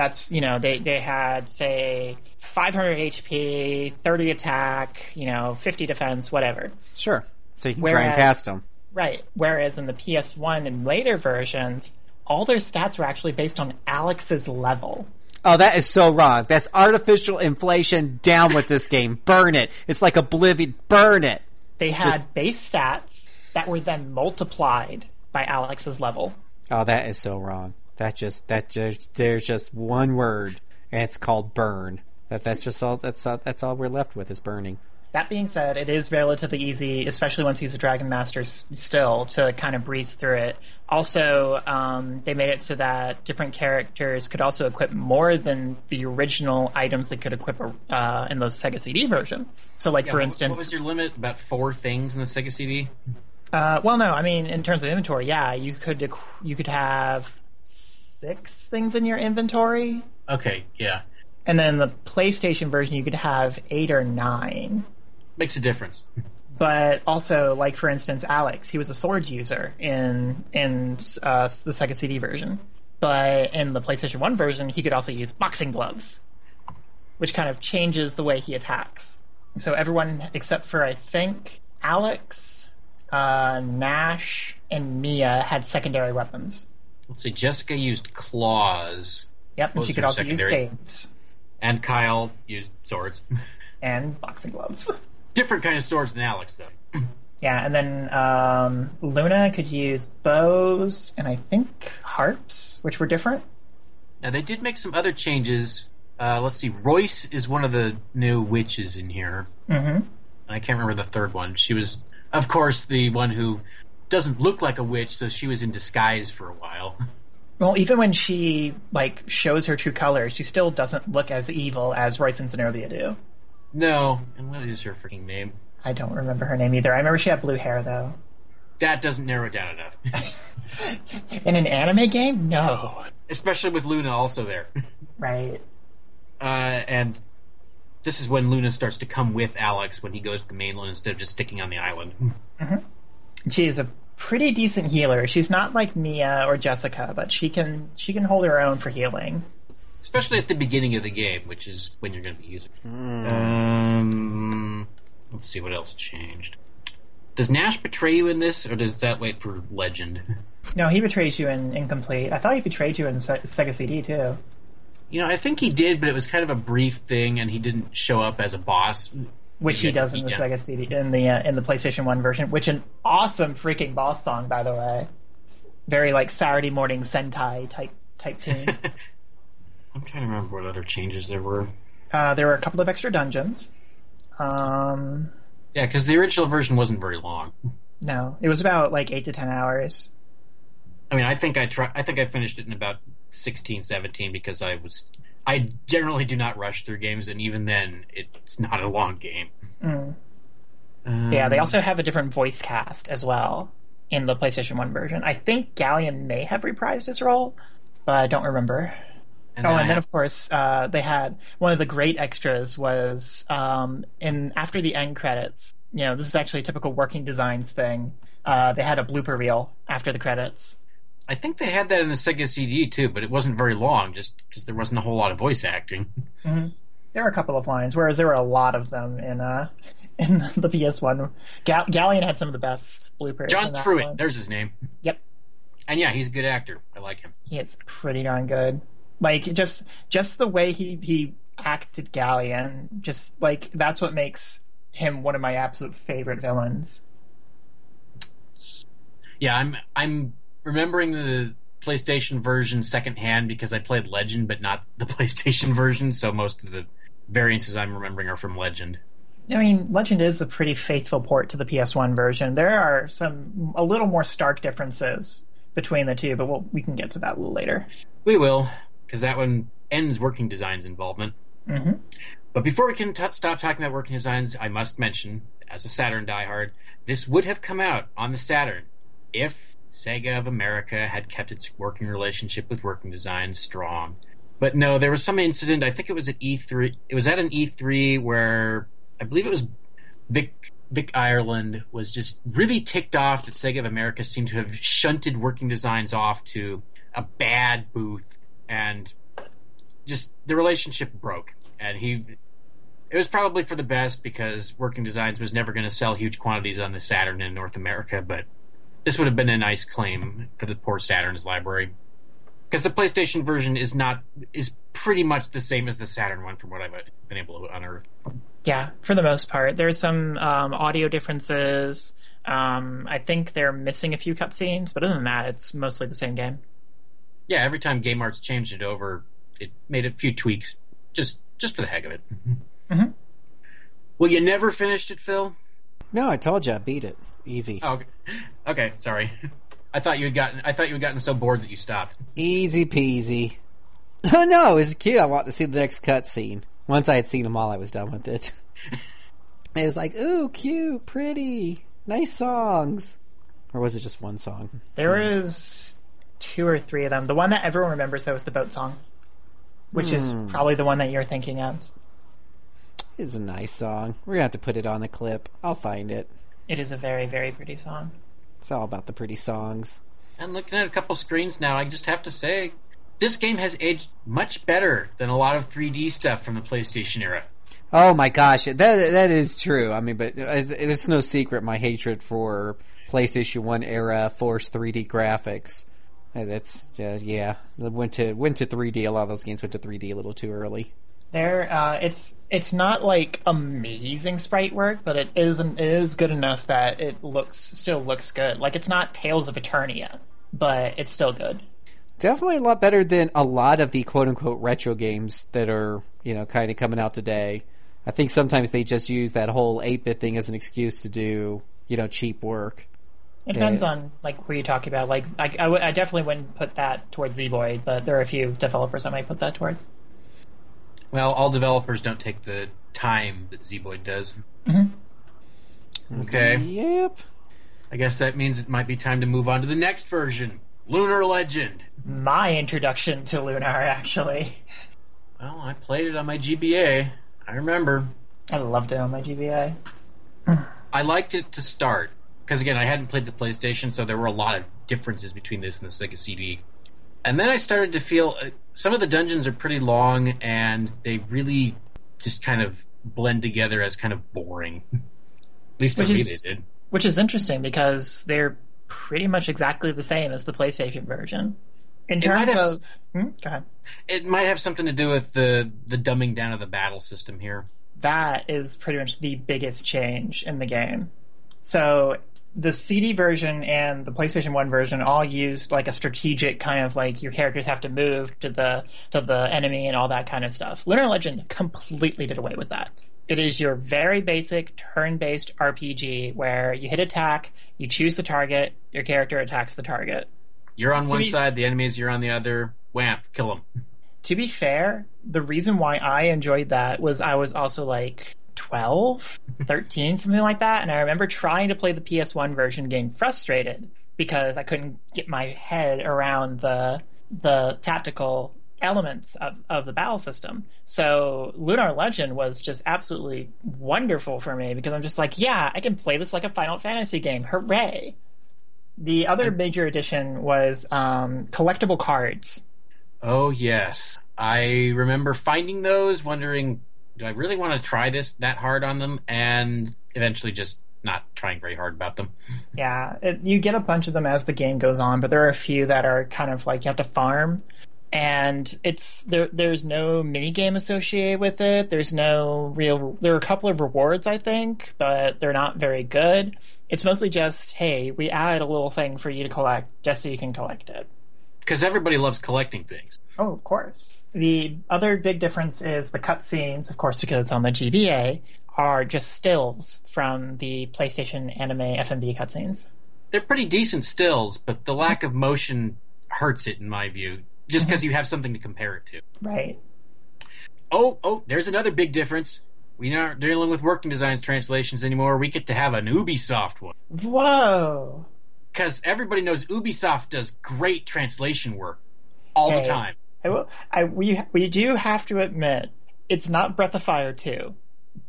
That's you know they they had say 500 HP, 30 attack, you know 50 defense, whatever. sure. So you can Whereas- grind past them. Right. Whereas in the PS1 and later versions, all their stats were actually based on Alex's level. Oh, that is so wrong. That's artificial inflation. Down with this game. Burn it. It's like Oblivion. Burn it. They had Just- base stats that were then multiplied by Alex's level. Oh, that is so wrong. That just that just there's just one word, and it's called burn. That that's just all. That's all, that's all we're left with is burning. That being said, it is relatively easy, especially once he's a Dragon Master s- still, to kind of breeze through it. Also, um, they made it so that different characters could also equip more than the original items they could equip uh, in the Sega CD version. So, like, Yeah, for instance, what was your limit? About four things in the Sega CD. Uh, well, no, I mean in terms of inventory, yeah, you could you could have six things in your inventory, Okay, yeah, and then the PlayStation version you could have eight or nine. makes a difference. But also, like for instance, Alex, he was a sword user in in uh, the Sega CD version, but in the PlayStation One version, he could also use boxing gloves, which kind of changes the way he attacks. So everyone except for I think Alex, uh, Nash, and Mia had secondary weapons. Let's see. Jessica used claws, Yep, and she could also use staves and Kyle used swords. and boxing gloves. Different kind of swords than Alex, though. yeah, and then um, Luna could use bows and I think harps, which were different. Now they did make some other changes. Uh, let's see. Royce is one of the new witches in here. Mm-hmm. I can't remember the third one. She was, of course, the one who doesn't look like a witch, so she was in disguise for a while. Well, even when she like shows her true colors, she still doesn't look as evil as Royce and Xenobia do. No, and what is her freaking name? I don't remember her name either. I remember she had blue hair though. That doesn't narrow down enough. In an anime game, no. Especially with Luna also there. Right. Uh, and this is when Luna starts to come with Alex when he goes to the mainland instead of just sticking on the island. She is a pretty decent healer. She's not like Mia or Jessica, but she can she can hold her own for healing. Especially at the beginning of the game, which is when you're going to be using. Um, let's see what else changed. Does Nash betray you in this, or does that wait for Legend? No, he betrays you in Incomplete. I thought he betrayed you in Se- Sega CD too. You know, I think he did, but it was kind of a brief thing, and he didn't show up as a boss. Which he does in the yeah. Sega CD in the uh, in the PlayStation One version. Which an awesome freaking boss song, by the way. Very like Saturday morning Sentai type type tune. I'm trying to remember what other changes there were. uh, there were a couple of extra dungeons. Um, Yeah, because the original version wasn't very long. no, it was about like eight to ten hours. I mean, I think I try. I think I finished it in about 16, 17 because I was. I generally do not rush through games, and even then, it's not a long game. Mm. Um, Yeah, they also have a different voice cast as well in the PlayStation One version. I think Ghaleon may have reprised his role, but I don't remember. And oh, then I and then have- of course uh, they had one of the great extras was um, in after the end credits. You know, this is actually a typical working designs thing. Uh, they had a blooper reel after the credits. I think they had that in the Sega CD too, but it wasn't very long, just because there wasn't a whole lot of voice acting. there were a couple of lines, whereas there were a lot of them in uh in the PS1. Gal- Ghaleon had some of the best bloopers. John Truitt, one. there's his name. Yep, And yeah, he's a good actor. I like him. he is pretty darn good. Like just just the way he he acted Ghaleon, just like that's what makes him one of my absolute favorite villains. Yeah, I'm I'm remembering the PlayStation version secondhand because I played Legend, but not the PlayStation version. So most of the variances I'm remembering are from Legend. I mean, Legend is a pretty faithful port to the PS1 version. There are some a little more stark differences between the two, but we'll, we can get to that a little later. We will, because that one ends Working Design's involvement. hmm But before we can t- stop talking about Working Designs, I must mention, as a Saturn diehard, this would have come out on the Saturn if Sega of America had kept its working relationship with Working Designs strong. But no, there was some incident. I think it was at E3. It was at an E3 where I believe it was Vic Vic Ireland was just really ticked off that Sega of America seemed to have shunted Working Designs off to a bad booth and just the relationship broke. And he it was probably for the best because Working Designs was never going to sell huge quantities on the Saturn in North America, but this would have been a nice claim for the poor Saturn's library. Because the PlayStation version is not is pretty much the same as the Saturn one, from what I've been able to unearth. Yeah, for the most part, there's some um, audio differences. Um, I think they're missing a few cutscenes, but other than that, it's mostly the same game. Yeah, every time Game Arts changed it over, it made a few tweaks, just just for the heck of it. Mhm. Well, you never finished it, Phil. No, I told you I beat it. Easy. Oh, okay. Okay, sorry. I thought you had gotten. I thought you had gotten so bored that you stopped. Easy peasy. Oh no, it was cute. I want to see the next cutscene. Once I had seen them all, I was done with it. it was like, ooh, cute, pretty, nice songs. Or was it just one song? There is two or three of them. The one that everyone remembers, though, is the boat song, which is hmm. probably the one that you're thinking of. It's a nice song. We're gonna have to put it on the clip. I'll find it. It is a very, very pretty song. It's all about the pretty songs. And looking at a couple screens now, I just have to say, this game has aged much better than a lot of 3D stuff from the PlayStation era. Oh my gosh, that that is true. I mean, but it's no secret my hatred for PlayStation One era Force 3D graphics. Uh, That's uh, yeah, went to went to 3D. A lot of those games went to 3D a little too early. There, uh, it's it's not like amazing sprite work, but it is it is good enough that it looks still looks good. Like it's not Tales of Eternia, but it's still good. Definitely a lot better than a lot of the quote unquote retro games that are you know kind of coming out today. I think sometimes they just use that whole 8-bit thing as an excuse to do you know cheap work. It depends on like who you're talking about. Like I, I, w- I definitely wouldn't put that towards Zeboyd, but there are a few developers I might put that towards. Well, all developers don't take the time that Zeboyd does. Mm-hmm. Okay, Yep. I guess that means it might be time to move on to the next version, Lunar Legend. My introduction to Lunar, actually, Well, I played it on my GBA. I remember. I loved it on my GBA. I liked it to start because again, I hadn't played the PlayStation, so there were a lot of differences between this and the Sega CD. And then I started to feel uh, some of the dungeons are pretty long, and they really just kind of blend together as kind of boring. At least for Which me, is they did. which is interesting because they're pretty much exactly the same as the PlayStation version. In terms have- of, hmm? go ahead. It might have something to do with the the dumbing down of the battle system here. that is pretty much the biggest change in the game. So the CD version and the PlayStation 1 version all used like a strategic kind of like your characters have to move to the to the enemy and all that kind of stuff. Lunar Legend completely did away with that. It is your very basic turn-based RPG where you hit attack, you choose the target, your character attacks the target. You're on To one be- side, the enemies you're on the other. Wham! Kill them. to be fair, the reason why I enjoyed that was I was also like 12, 13, something like that. And I remember trying to play the PS1 version, getting frustrated because I couldn't get my head around the the tactical elements of, of the battle system. So Lunar Legend was just absolutely wonderful for me because I'm just like, yeah, I can play this like a Final Fantasy game. Hooray! The other major addition was um, collectible cards. Oh yes, I remember finding those, wondering do I really want to try this that hard on them? And eventually just not trying very hard about them. Yeah, it, you get a bunch of them as the game goes on, but there are a few that are kind of like you have to farm, and it's there. There's no mini game associated with it. There's no real. There are a couple of rewards, I think, but they're not very good. It's mostly just, hey, we added a little thing for you to collect, just so you can collect it. Because everybody loves collecting things. Oh, of course. The other big difference is the cutscenes, of course, because it's on the GBA, are just stills from the PlayStation Anime FMV cutscenes. They're pretty decent stills, but the lack of motion hurts it in my view. Just because you have something to compare it to. Right. Oh, oh, there's another big difference. We aren't dealing with working designs translations anymore. We get to have an Ubisoft one. Whoa! Because everybody knows Ubisoft does great translation work all Hey. the time. I will, I, we, we do have to admit, it's not Breath of Fire 2,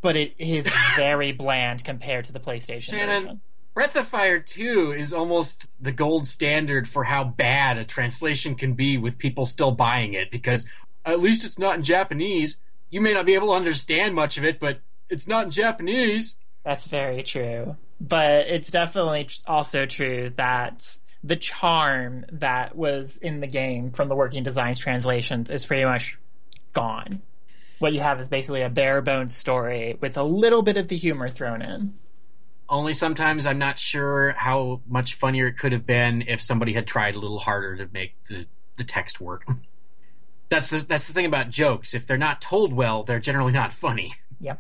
but it is very bland compared to the PlayStation Shannon, version. Breath of Fire 2 is almost the gold standard for how bad a translation can be with people still buying it because at least it's not in Japanese. You may not be able to understand much of it, but it's not in Japanese. That's very true. But it's definitely also true that the charm that was in the game from the working designs translations is pretty much gone. What you have is basically a bare bones story with a little bit of the humor thrown in. Only sometimes I'm not sure how much funnier it could have been if somebody had tried a little harder to make the, the text work. That's the, that's the thing about jokes. If they're not told well, they're generally not funny. Yep.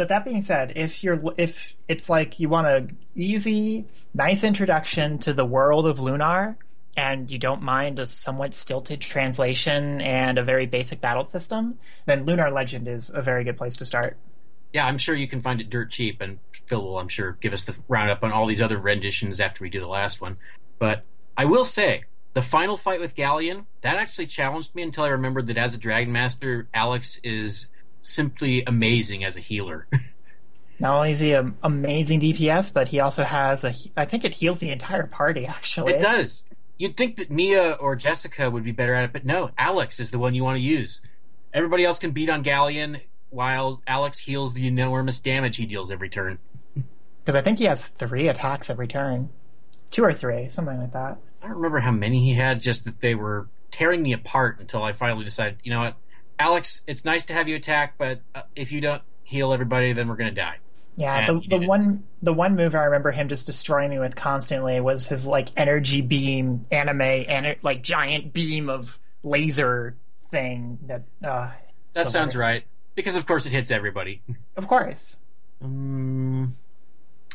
But that being said, if you're if it's like you want a easy, nice introduction to the world of Lunar, and you don't mind a somewhat stilted translation and a very basic battle system, then Lunar Legend is a very good place to start. Yeah, I'm sure you can find it dirt cheap, and Phil will, I'm sure, give us the roundup on all these other renditions after we do the last one. But I will say, the final fight with Ghaleon, that actually challenged me until I remembered that as a Dragon Master, Alex is simply amazing as a healer. Not only is he an amazing DPS, but he also has a. I think it heals the entire party. Actually, it does. You'd think that Mia or Jessica would be better at it, but no, Alex is the one you want to use. Everybody else can beat on Ghaleon, while Alex heals the enormous damage he deals every turn. because I think he has three attacks every turn, two or three, something like that. I don't remember how many he had, just that they were tearing me apart until I finally decided, you know what, Alex, it's nice to have you attack, but uh, if you don't heal everybody, then we're going to die. Yeah, And the, the one the one move I remember him just destroying me with constantly was his like energy beam anime and like giant beam of laser thing that. Uh, That sounds worst. right. Because, of course, it hits everybody. Of course. Um,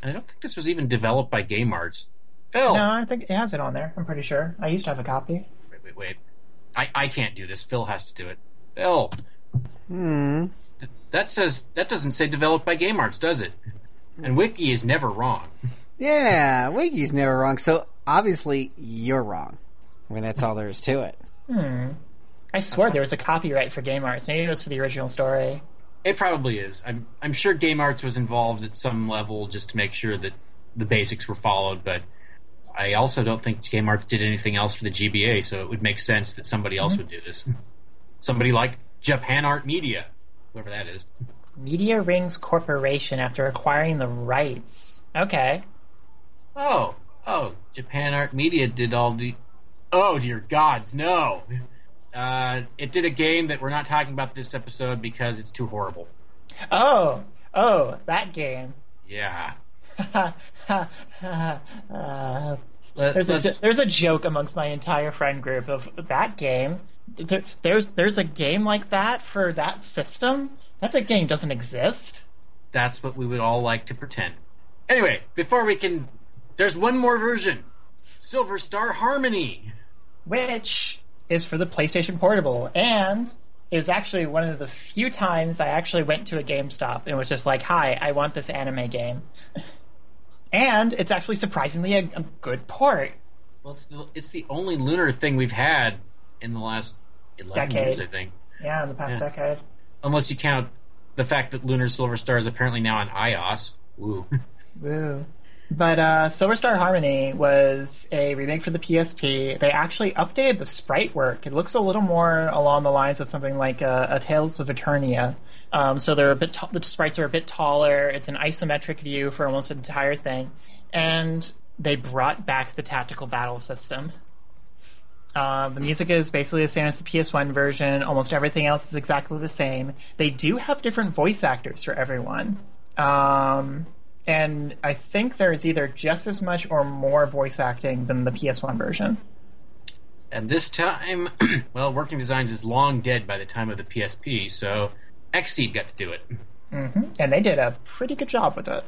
I don't think this was even developed by Game Arts. Phil! No, I think it has it on there. I'm pretty sure. I used to have a copy. Wait, wait, wait. I, I can't do this. Phil has to do it. Phil! Hmm. That says that doesn't say developed by Game Arts, does it? And Wiki is never wrong. Yeah, Wiki's never wrong. So obviously you're wrong. I mean, that's all there is to it. Hmm. I swear there was a copyright for Game Arts. Maybe it was for the original story. It probably is. I'm I'm sure Game Arts was involved at some level just to make sure that the basics were followed, but I also don't think Game Arts did anything else for the GBA, so it would make sense that somebody else would do this. Somebody like Japan Art Media, whoever that is. Media Rings Corporation after acquiring the rights. Okay. Oh, oh, Japan Art Media did all the. Oh dear gods, no! Uh, it did a game that we're not talking about this episode because it's too horrible. Oh, oh, that game. Yeah. uh, Let, there's a there's a joke amongst my entire friend group of that game. There, there's there's a game like that for that system. That game doesn't exist. that's what we would all like to pretend. Anyway, before we can, there's one more version, Silver Star Harmony. which is for the PlayStation Portable, and it was actually one of the few times I actually went to a GameStop and was just like, "Hi, I want this anime game," and it's actually surprisingly a, a good port. Well, it's the, it's the only lunar thing we've had in the last eleven Decade. years, I think. Yeah, in the past Yeah. decade. Unless you count the fact that Lunar Silver Star is apparently now on iOS. Woo. Woo. But uh, Silver Star Harmony was a remake for the PSP. They actually updated the sprite work. It looks a little more along the lines of something like uh, a Tales of Eternia. Um, so they're a bit. ta- the sprites are a bit taller. It's an isometric view for almost the entire thing, and they brought back the tactical battle system. Uh, the music is basically the same as the PS1 version. Almost everything else is exactly the same. They do have different voice actors for everyone. Um, and I think there's either just as much or more voice acting than the PS1 version. And this time, well, Working Designs is long dead by the time of the PSP, so Xseed got to do it. hmm And they did a pretty good job with it.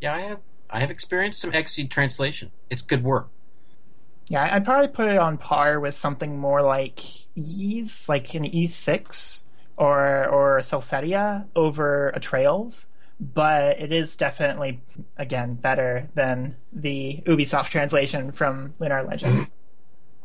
Yeah, I have I have experienced some Xseed translation. It's good work. Yeah, I'd probably put it on par with something more like Ys, like an Ys VI or or Celceta over a Trails, but it is definitely again better than the Ubisoft translation from Lunar Legend.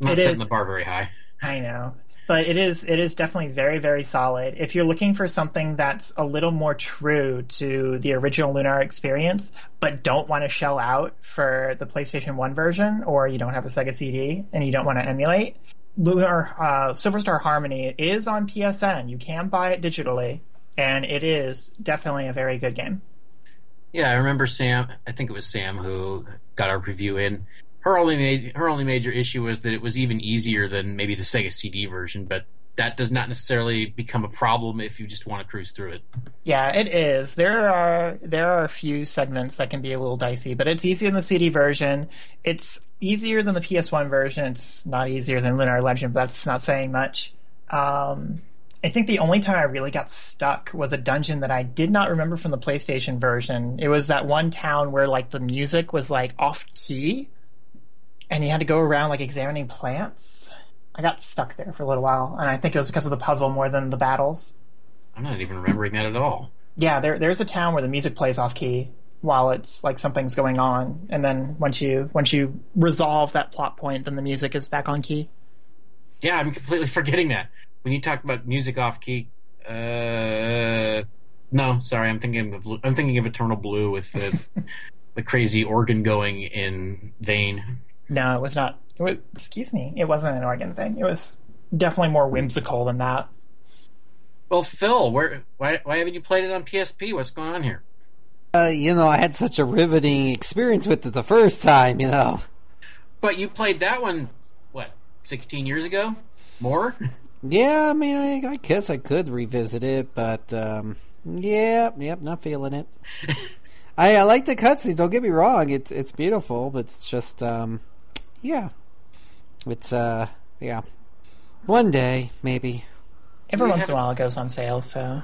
I'm not It setting is. the bar very high. I know. But it is it is definitely very very solid. If you're looking for something that's a little more true to the original Lunar experience, but don't want to shell out for the PlayStation 1 version or you don't have a Sega CD and you don't want to emulate, Lunar uh, Silverstar Harmony is on PSN. You can buy it digitally and it is definitely a very good game. Yeah, I remember Sam. I think it was Sam who got our review in. Her only her only major issue was that it was even easier than maybe the Sega CD version, but that does not necessarily become a problem if you just want to cruise through it. Yeah, it is. There are there are a few segments that can be a little dicey, but it's easier than the CD version. It's easier than the PS1 version. It's not easier than Lunar Legend, but that's not saying much. Um, I think the only time I really got stuck was a dungeon that I did not remember from the PlayStation version. It was that one town where like the music was like off key, and you had to go around like examining plants. I got stuck there for a little while, and I think it was because of the puzzle more than the battles. I'm not even remembering that at all. Yeah, there there's a town where the music plays off key while it's like something's going on, and then once you once you resolve that plot point, then the music is back on key. Yeah, I'm completely forgetting that. When you talk about music off key, uh, no, sorry, I'm thinking of I'm thinking of Eternal Blue with the the crazy organ going in vain. No, it was not. It was excuse me. It wasn't an organ thing. It was definitely more whimsical than that. Well, Phil, where why why haven't you played it on PSP? What's going on here? Uh, you know, I had such a riveting experience with it the first time, you know. But you played that one, what, 16 years ago? More? Yeah, I mean, I, I guess I could revisit it, but, um, yeah, yep, not feeling it. I, I like the cutscenes, don't get me wrong, it's, it's beautiful, but it's just, um, yeah. It's, uh, yeah. One day, maybe. Every once in a while, it goes on sale. So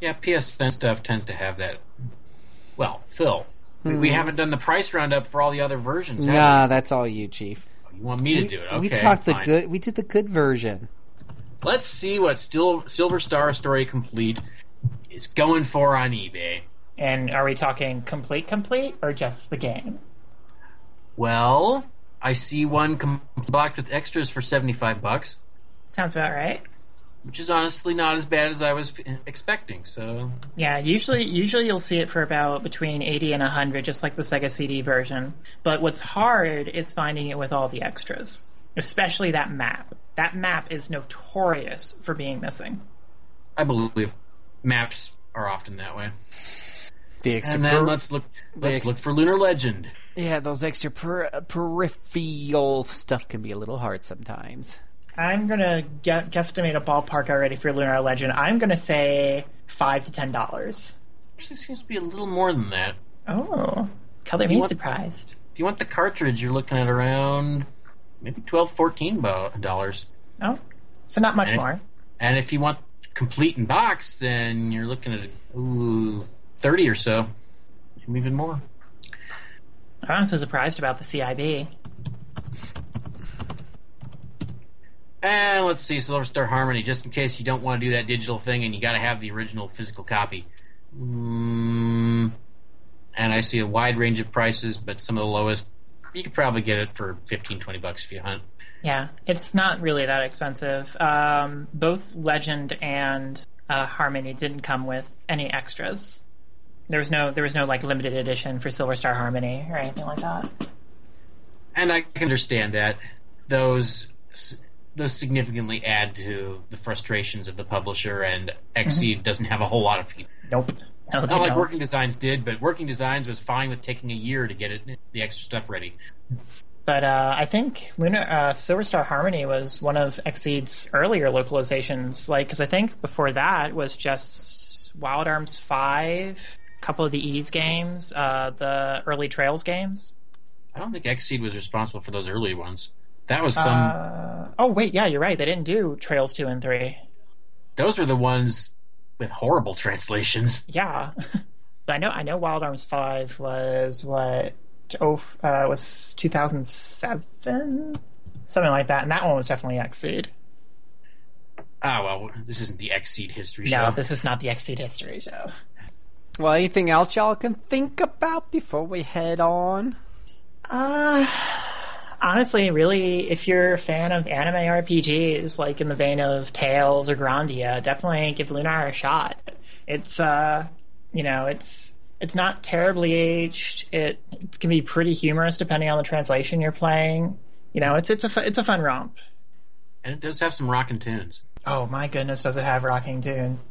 Yeah, PSN stuff tends to have that. Well, Phil, we, we haven't done the price roundup for all the other versions. have Nah, that's all you, Chief. we? You want me to do it? Okay, we talked the fine. good, we did the good version. Let's see what Still Silver Star Story Complete is going for on eBay. and are we talking complete complete or just the game? Well, I see one com- boxed with extras for 75 bucks, Sounds about right. which is honestly not as bad as I was f- expecting. So, Yeah, usually usually you'll see it for about between 80 and 100 just like the Sega CD version. But what's hard is finding it with all the extras, especially that map. That map is notorious for being missing. I believe maps are often that way. The extra And then per- let's look. Let's ex- look for Lunar Legend. Yeah, those extra per- peripheral stuff can be a little hard sometimes. I'm going to gu- guesstimate a ballpark already for Lunar Legend. I'm going to say 5 to $10. Actually, seems to be a little more than that. Oh, color You me want- surprised. If you want the cartridge, you're looking at around maybe twelve, fourteen dollars. Oh, so not much And if- more. And if you want complete in box, then you're looking at ooh, 30 or so. Maybe even more. I'm so surprised about the CIB. And let's see, Silver Star Harmony, just in case you don't want to do that digital thing and you got to have the original physical copy. Mm, and I see a wide range of prices, but some of the lowest, you could probably get it for 15, 20 bucks if you hunt. Yeah, it's not really that expensive. Um, both Legend and uh, Harmony didn't come with any extras. There was no there was no like limited edition for Silver Star Harmony or anything like that. And I can understand that. Those those significantly add to the frustrations of the publisher, and Mm-hmm. Doesn't have a whole lot of people. Nope. No, Not like don't. Working Designs did, but Working Designs was fine with taking a year to get it the extra stuff ready. But uh, I think Lunar uh, Silver Star Harmony was one of Xseed's earlier localizations. Like, because I think before that was just Wild Arms Five, couple of the Ys games, uh, the early Trails games. I don't think Xseed was responsible for those early ones. That was some. Uh, oh wait, yeah, you're right. They didn't do Trails two and three. those are the ones with horrible translations. Yeah, but I know I know Wild Arms Five was what oh uh, was 2007, something like that, and that one was definitely Xseed. Ah, well, this isn't the Xseed history No, show. this is not the Xseed history show. Well, anything else y'all can think about before we head on? Uh, honestly, really, if you're a fan of anime RPGs, like in the vein of Tales or Grandia, definitely give Lunar a shot. It's uh, you know, it's it's not terribly aged. It, it can be pretty humorous depending on the translation you're playing. You know, it's it's a it's a fun romp. and it does have some rocking tunes. Oh my goodness, does it have rocking tunes?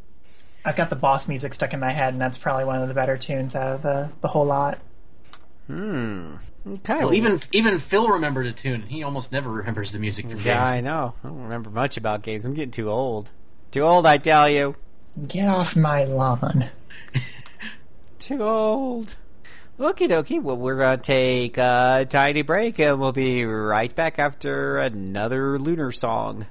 I've got the boss music stuck in my head, and that's probably one of the better tunes out of the the whole lot. Hmm. Okay. Well, even even Phil remembered a tune. He almost never remembers the music from games. Yeah, I know. I don't remember much about games. I'm getting too old. Too old, I tell you. Get off my lawn. Too old. Okie dokie. Well, we're going to take a tiny break and we'll be right back after another lunar song.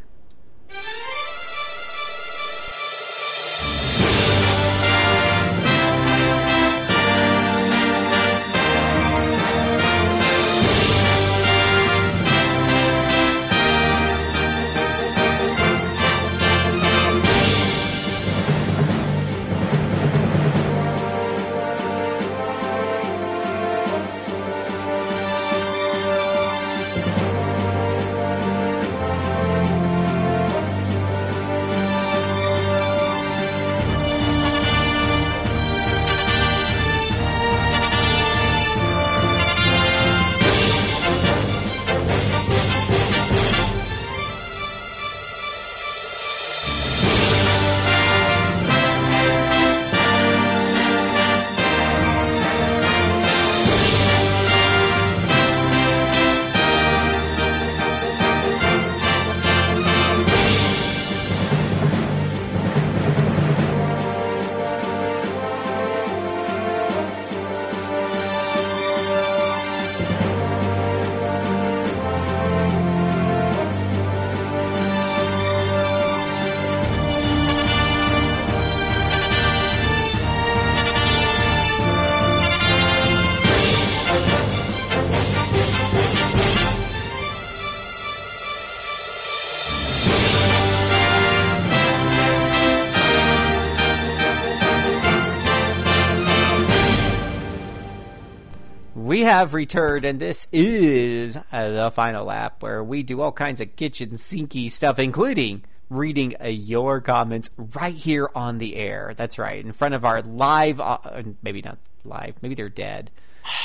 Have returned, and this is uh, the final lap where we do all kinds of kitchen sinky stuff, including reading uh, your comments right here on the air. That's right, in front of our live, uh, maybe not live, maybe they're dead,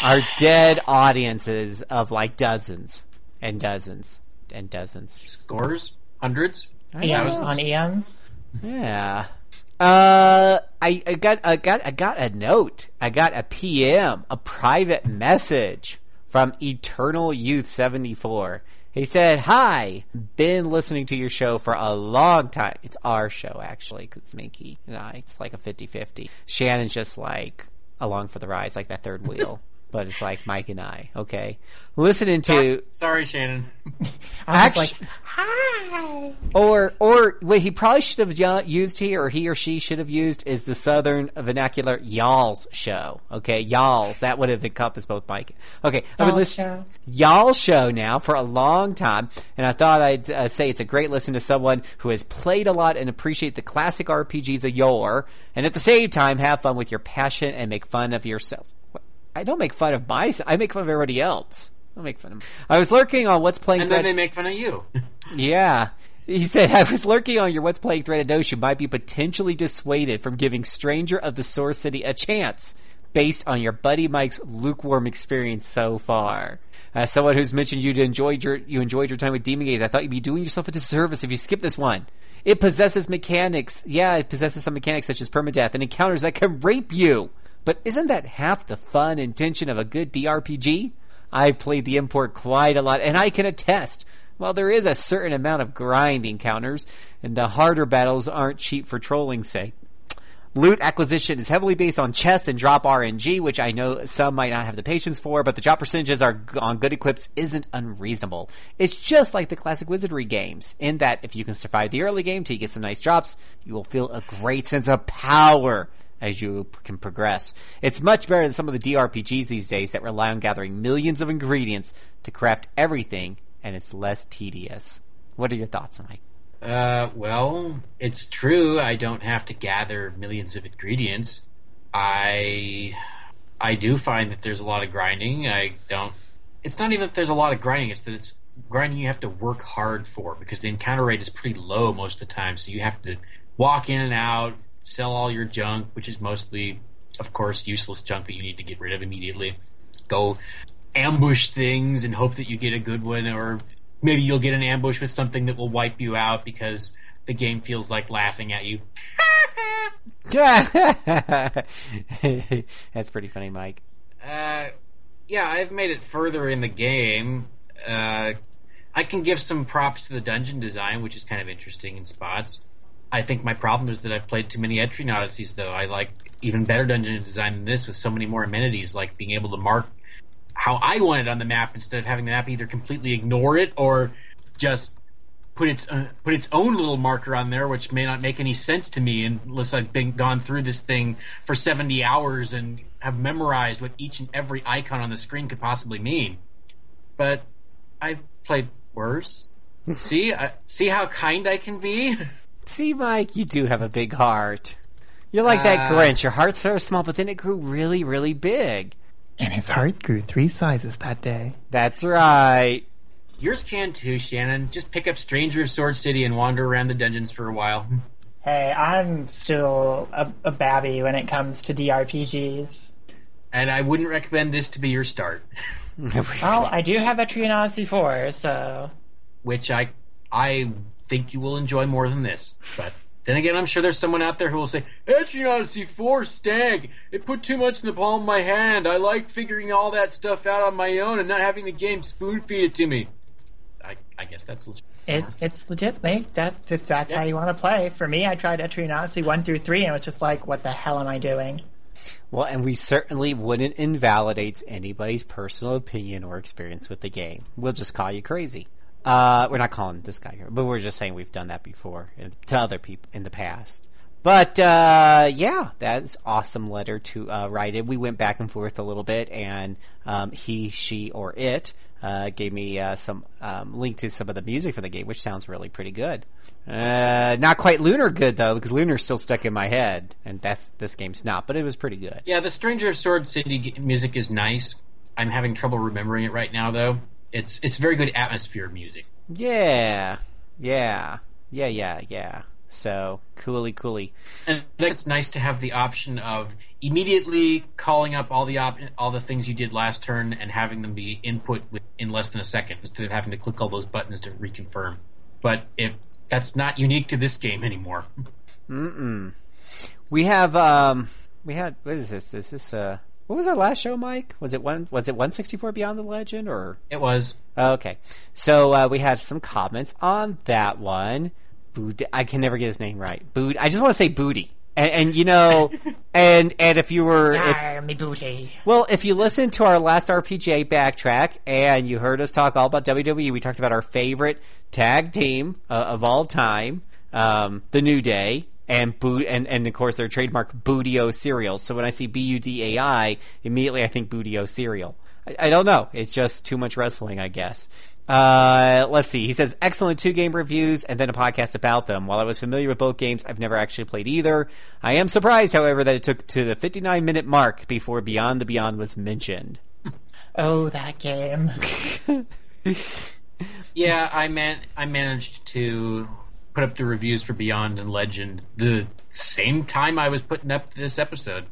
our dead audiences of like dozens and dozens and dozens. Scores, hundreds. Eons Thousands? on eons. Yeah. Uh, I, I got I got I got a note. I got a PM, a private message from Eternal Youth seventy four. He said, "Hi, been listening to your show for a long time. It's our show actually, because it's Moehnke and I. It's like a 50-50. Shannon's just like along for the ride, it's like that third wheel." But it's like Mike and I, okay. Listening to Sorry, Shannon. I was Actu- like, hi. Or, or what he probably should have used here, or he or she should have used, is the Southern vernacular y'all's show. Okay, y'all's. That would have encompassed both Mike. Okay, I've been listening show. y'all's show now for a long time, and I thought I'd uh, say it's a great listen to someone who has played a lot and appreciate the classic RPGs of yore, and at the same time have fun with your passion and make fun of yourself. I don't make fun of myself. I make fun of everybody else. I don't make fun of. him. I was lurking on what's playing. And then Thread- they make fun of you. yeah. He said, I was lurking on your What's Playing thread and know you might be potentially dissuaded from giving Stranger of the Sword City a chance. based on your buddy Mike's lukewarm experience so far. As someone who's mentioned you enjoyed your you enjoyed your time with Demon Gaze, I thought you'd be doing yourself a disservice if you skip this one. It possesses mechanics. Yeah, it possesses some mechanics such as permadeath and encounters that can rape you. But isn't that half the fun and tension of a good DRPG? I've played the import quite a lot, and I can attest. While there is a certain amount of grind encounters, and the harder battles aren't cheap for trolling's sake. Loot acquisition is heavily based on chest and drop RNG, which I know some might not have the patience for, but the drop percentages are on good equips isn't unreasonable. It's just like the classic wizardry games, in that if you can survive the early game till you get some nice drops, you will feel a great sense of power as you can progress. It's much better than some of the DRPGs these days that rely on gathering millions of ingredients to craft everything, and it's less tedious. What are your thoughts, Mike? Uh, well, it's true. I don't have to gather millions of ingredients. I I do find that there's a lot of grinding. I don't. It's not even that there's a lot of grinding. It's that it's grinding you have to work hard for because the encounter rate is pretty low most of the time. So you have to walk in and out, sell all your junk, which is mostly, of course, useless junk that you need to get rid of immediately. Go ambush things and hope that you get a good one, or maybe you'll get an ambush with something that will wipe you out because the game feels like laughing at you. That's pretty funny, Mike. Uh, yeah, I've made it further in the game. Uh, I can give some props to the dungeon design, which is kind of interesting in spots. I think my problem is that I've played too many Etrian Odysseys, though. I like even better dungeon design than this with so many more amenities, like being able to mark how I want it on the map instead of having the map either completely ignore it or just put its uh, put its own little marker on there, which may not make any sense to me unless I've been gone through this thing for seventy hours and have memorized what each and every icon on the screen could possibly mean. But I've played worse. see, I, see how kind I can be. See, Mike, you do have a big heart. You're like that Uh, Grinch. Your heart started small, but then it grew really, really big. And his heart grew three sizes that day. That's right. Yours can too, Shannon. Just pick up Stranger of Sword City and wander around the dungeons for a while. Hey, I'm still a, a babby when it comes to DRPGs. And I wouldn't recommend this to be your start, Well, I do have Etrian Odyssey 4, so which I I think you will enjoy more than this. But then again, I'm sure there's someone out there who will say, Etrian Odyssey 4 Stag, it put too much in the palm of my hand. I like figuring all that stuff out on my own and not having the game spoon feed it to me. I, I guess that's legit. it, it's legit, mate. That, if that's how you want to play. For me, I tried Etrian Odyssey 1 through 3 and it was just like, what the hell am I doing? Well, and we certainly wouldn't invalidate anybody's personal opinion or experience with the game. We'll just call you crazy. Uh, we're not calling this guy here, but we're just saying we've done that before to other people in the past. But uh, yeah, that's awesome letter to uh, write in. We went back and forth a little bit, and um, he, she, or it uh, gave me uh, some um, link to some of the music for the game, which sounds really pretty good. Uh, not quite Lunar good though, because Lunar's still stuck in my head, and that's this game's not. But it was pretty good. Yeah, the Stranger of Sword City music is nice. I'm having trouble remembering it right now, though. It's it's very good atmosphere music. Yeah, yeah, yeah, yeah, yeah. So coolly, coolly. And it's nice to have the option of immediately calling up all the op- all the things you did last turn and having them be input with, in less than a second instead of having to click all those buttons to reconfirm. But if that's not unique to this game anymore. Mm-mm. We have um, we had what is this? Is this uh, what was our last show, Mike? Was it one? Was it one sixty four Beyond the Legend or? It was. Okay, so uh, we had some comments on that one. Bood- I can never get his name right. Boot. I just want to say Booty. And, and you know, and and if you were, if, me booty. well, if you listened to our last RPGA backtrack and you heard us talk all about WWE, we talked about our favorite tag team uh, of all time, um, the New Day, and boot, and and of course their trademark Boodio cereal. So when I see B U D A I, immediately I think Boodio cereal. I, I don't know. It's just too much wrestling, I guess. Uh, let's see. He says excellent two game reviews and then a podcast about them. While I was familiar with both games, I've never actually played either. I am surprised, however, that it took to the 59 minute mark before Beyond the Beyond was mentioned. Oh, that game. Yeah, I man I managed to put up the reviews for Beyond and Legend the same time I was putting up this episode.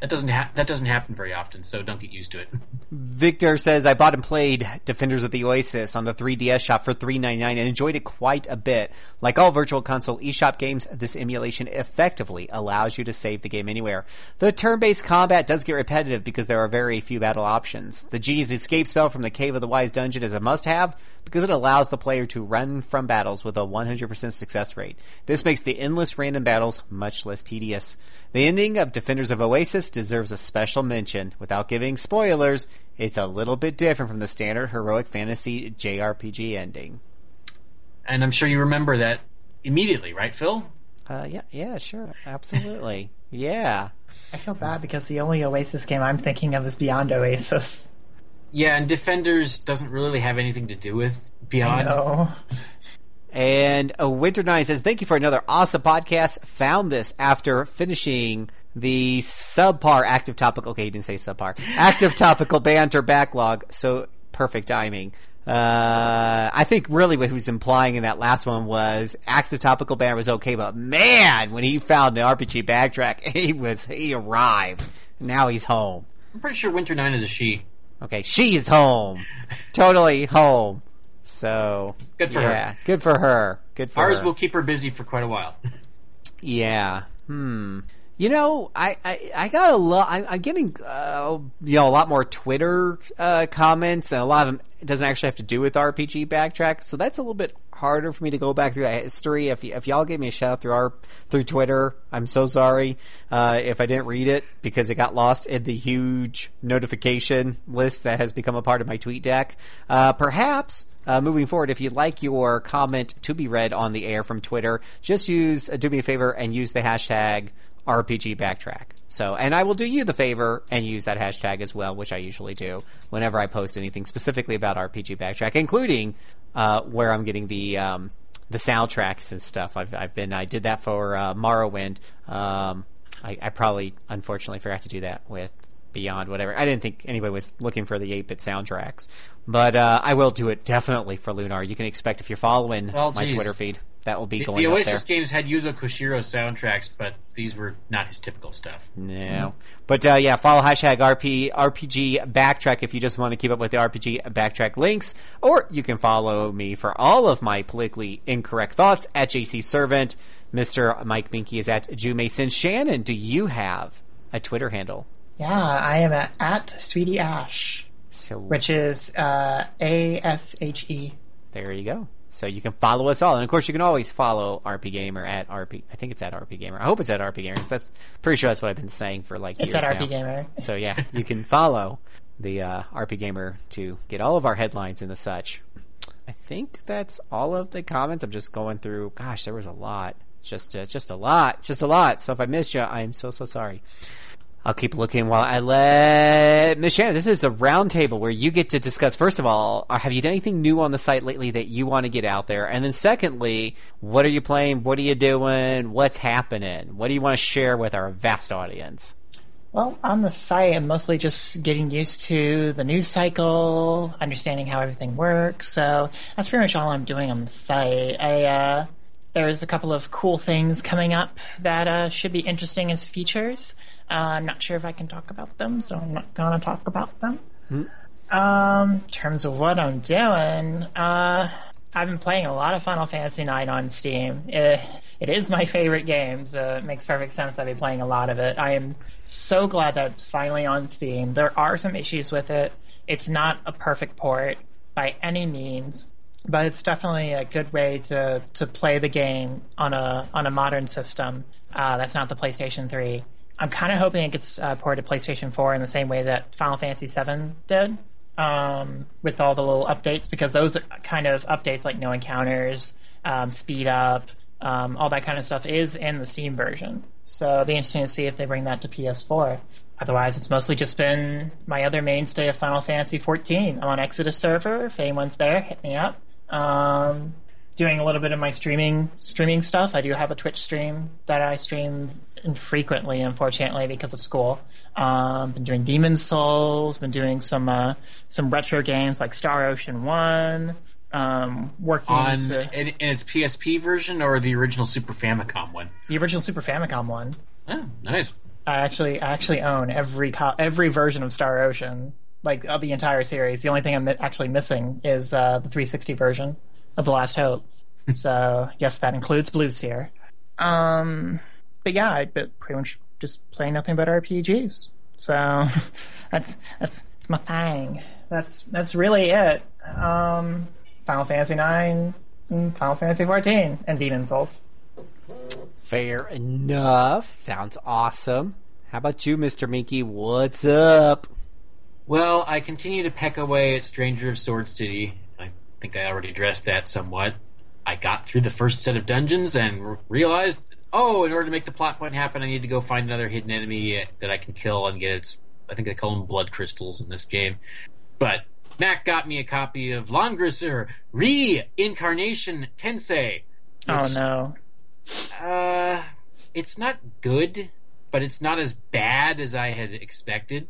That doesn't ha- that doesn't happen very often, so don't get used to it. Victor says I bought and played Defenders of the Oasis on the 3DS shop for $3.99 and enjoyed it quite a bit. Like all virtual console eShop games, this emulation effectively allows you to save the game anywhere. The turn-based combat does get repetitive because there are very few battle options. The G's escape spell from the Cave of the Wise dungeon is a must-have because it allows the player to run from battles with a 100% success rate. This makes the endless random battles much less tedious. The ending of Defenders of Oasis deserves a special mention. Without giving spoilers, it's a little bit different from the standard heroic fantasy JRPG ending. And I'm sure you remember that immediately, right, Phil? Uh, yeah, yeah, sure, absolutely, yeah. I feel bad because the only Oasis game I'm thinking of is Beyond Oasis. Yeah, and Defenders doesn't really have anything to do with Beyond. No. And uh, Winter Nine says, "Thank you for another awesome podcast. Found this after finishing the subpar active topical. Okay, he didn't say subpar active topical banter backlog. So perfect timing. Uh, I think really what he was implying in that last one was active topical banter was okay, but man, when he found the RPG backtrack, he was he arrived. Now he's home. I'm pretty sure Winter Nine is a she. Okay, she's home, totally home. So Good for yeah, her. Good for her. Good for Ours her. will keep her busy for quite a while. Yeah. Hmm. You know, I, I, I got a lot. I, I'm getting, uh, you know, a lot more Twitter uh, comments, and a lot of them doesn't actually have to do with RPG backtrack. So that's a little bit harder for me to go back through that history. If y- if y'all gave me a shout out through our through Twitter, I'm so sorry uh, if I didn't read it because it got lost in the huge notification list that has become a part of my tweet deck. Uh, perhaps uh, moving forward, if you'd like your comment to be read on the air from Twitter, just use uh, do me a favor and use the hashtag RPG backtrack. So, and I will do you the favor and use that hashtag as well, which I usually do whenever I post anything specifically about RPG backtrack, including uh, where I'm getting the um, the soundtracks and stuff. I've, I've been I did that for uh, Morrowind. Um, I, I probably unfortunately forgot to do that with Beyond whatever. I didn't think anybody was looking for the 8-bit soundtracks, but uh, I will do it definitely for Lunar. You can expect if you're following Well, my. Twitter feed that will be The, going the up Oasis there. games had Yuzo Koshiro soundtracks, but these were not his typical stuff. No, but uh, yeah, follow hashtag RP RPG Backtrack if you just want to keep up with the RPG Backtrack links, or you can follow me for all of my politically incorrect thoughts at JC Servant. Mister Mike Moehnke is at Jew Mason. Shannon, do you have a Twitter handle? Yeah, I am at, at Sweetie Ash, So which is uh, A S H E. there you go. So you can follow us all, and of course you can always follow RPGamer at RP. I think it's at RPGamer. I hope it's at RPGamer. That's pretty sure that's what I've been saying for like years. It's years at RP now. Gamer. So yeah, you can follow the uh, RPGamer to get all of our headlines and the such. I think that's all of the comments. I'm just going through. Gosh, there was a lot. Just, uh, just a lot. Just a lot. So if I missed you, I am so so sorry. I'll keep looking while I let Shannon. This is a roundtable where you get to discuss. First of all, have you done anything new on the site lately that you want to get out there? And then, secondly, what are you playing? What are you doing? What's happening? What do you want to share with our vast audience? Well, on the site, I'm mostly just getting used to the news cycle, understanding how everything works. So that's pretty much all I'm doing on the site. I uh, there's a couple of cool things coming up that uh, should be interesting as features. Uh, I'm not sure if I can talk about them, so I'm not going to talk about them. Um, in terms of what I'm doing, uh, I've been playing a lot of Final Fantasy IX on Steam. It, it is my favorite game, so it makes perfect sense that I've been playing a lot of it. I am so glad that it's finally on Steam. There are some issues with it. It's not a perfect port by any means, but it's definitely a good way to, to play the game on a on a modern system. Uh, that's not the PlayStation 3. I'm kind of hoping it gets uh, ported to PlayStation 4 in the same way that Final Fantasy 7 did, um, with all the little updates, because those kind of updates like no encounters, um, speed up, um, all that kind of stuff is in the Steam version. So it'll be interesting to see if they bring that to PS4. Otherwise, it's mostly just been my other mainstay of Final Fantasy 14. I'm on Exodus server. If anyone's there, hit me up. Um, doing a little bit of my streaming streaming stuff. I do have a Twitch stream that I stream infrequently, unfortunately, because of school. Um, been doing Demon Souls. Been doing some uh, some retro games like Star Ocean One. Um, working On to in, in its PSP version or the original Super Famicom one? the original Super Famicom one. Oh, nice. I actually I actually own every co- every version of Star Ocean, like of the entire series. The only thing I'm actually missing is uh, the 360 version of The Last Hope. so yes, that includes Blue Sphere. Um, but yeah, I but pretty much just play nothing but RPGs. So that's that's that's my thing. That's that's really it. Um, Final Fantasy Nine, and Final Fantasy 14, and Demon Souls. Fair enough. Sounds awesome. How about you, Mr. Moehnke? What's up? Well, I continue to peck away at Stranger of Sword City. I think I already addressed that somewhat. I got through the first set of dungeons and r- realized, oh, in order to make the plot point happen, I need to go find another hidden enemy that I can kill and get its. I think they call them blood crystals in this game. But Mac got me a copy of Langrisser Reincarnation Tensei. Oh which- no. uh, it's not good, but it's not as bad as I had expected.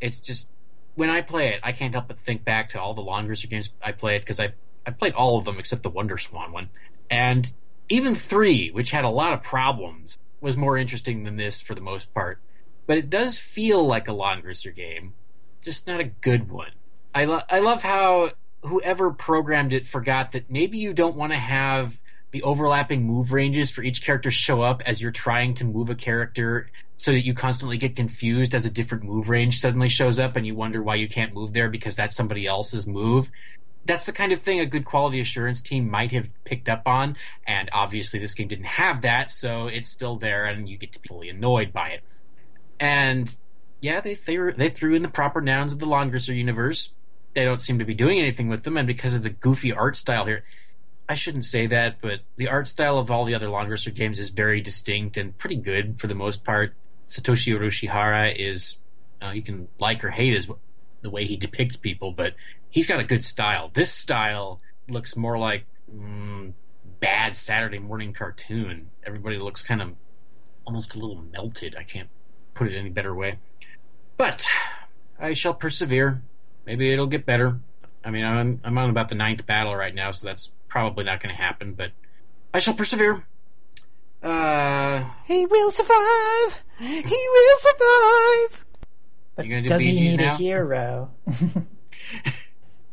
It's just when I play it, I can't help but think back to all the Langrisser games I played because I I played all of them except the Wonder Swan one, and even three, which had a lot of problems, was more interesting than this for the most part. But it does feel like a Langrisser game, just not a good one. I lo- I love how whoever programmed it forgot that maybe you don't want to have the overlapping move ranges for each character show up as you're trying to move a character so that you constantly get confused as a different move range suddenly shows up and you wonder why you can't move there because that's somebody else's move. That's the kind of thing a good quality assurance team might have picked up on, and obviously this game didn't have that, so it's still there and you get to be fully annoyed by it. And yeah, they threw, they threw in the proper nouns of the Langrisser universe. They don't seem to be doing anything with them, and because of the goofy art style here, I shouldn't say that, but the art style of all the other Langrisser games is very distinct and pretty good for the most part. Satoshi Urushihara is, uh, you can like or hate his the way he depicts people, but he's got a good style. This style looks more like mm, bad Saturday morning cartoon. Everybody looks kind of almost a little melted. I can't put it any better way. But I shall persevere. Maybe it'll get better. I mean, I'm I'm on about the ninth battle right now, so that's probably not going to happen. But I shall persevere. Uh, He will survive. He will survive. But do does he need now? a hero?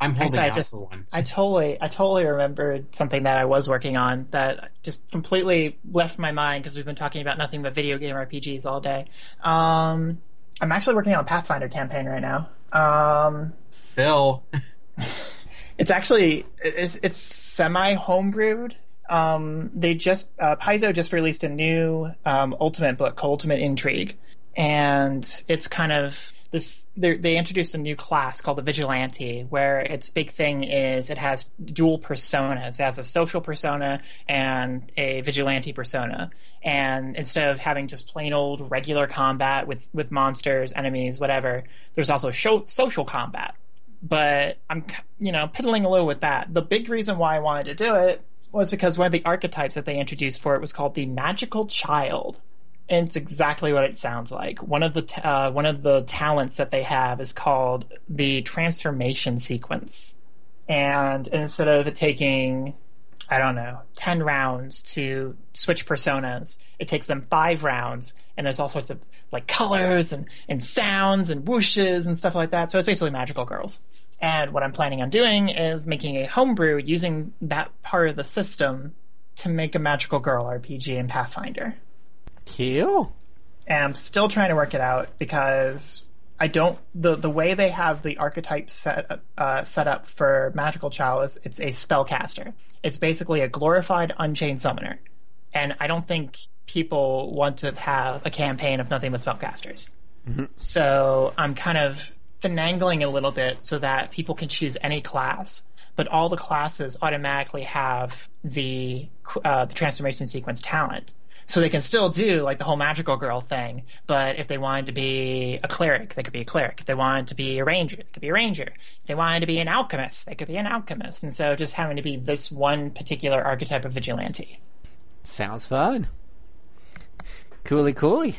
I'm holding Actually, I out just for one. I totally I totally remembered something that I was working on that just completely left my mind because we've been talking about nothing but video game RPGs all day. Um, I'm actually working on a Pathfinder campaign right now. Um, Phil, it's actually it's, it's semi homebrewed. Um, they just uh, Paizo just released a new um, Ultimate book called Ultimate Intrigue, and it's kind of this. They introduced a new class called the Vigilante, where its big thing is it has dual personas. It has a social persona and a vigilante persona, and instead of having just plain old regular combat with with monsters, enemies, whatever, there's also social combat but I'm, you know, piddling a little with that. The big reason why I wanted to do it was because one of the archetypes that they introduced for it was called the magical child. And it's exactly what it sounds like. One of the t- uh, one of the talents that they have is called the transformation sequence. And instead of taking, I don't know, ten rounds to switch personas, it takes them five rounds. And there's all sorts of like colors and, and sounds and whooshes and stuff like that. So it's basically magical girls. And what I'm planning on doing is making a homebrew using that part of the system to make a magical girl RPG in Pathfinder. Cool. And I'm still trying to work it out because I don't the the way they have the archetype set uh, set up for magical child is it's a spellcaster. It's basically a glorified unchained summoner, and I don't think people want to have a campaign of nothing but spellcasters. So I'm kind of finagling a little bit so that people can choose any class, but all the classes automatically have the uh, the transformation sequence talent. So they can still do like the whole magical girl thing, but if they wanted to be a cleric, they could be a cleric. If they wanted to be a ranger, they could be a ranger. If they wanted to be an alchemist, they could be an alchemist. And so just having to be this one particular archetype of vigilante. Sounds fun. Coolly, coolly.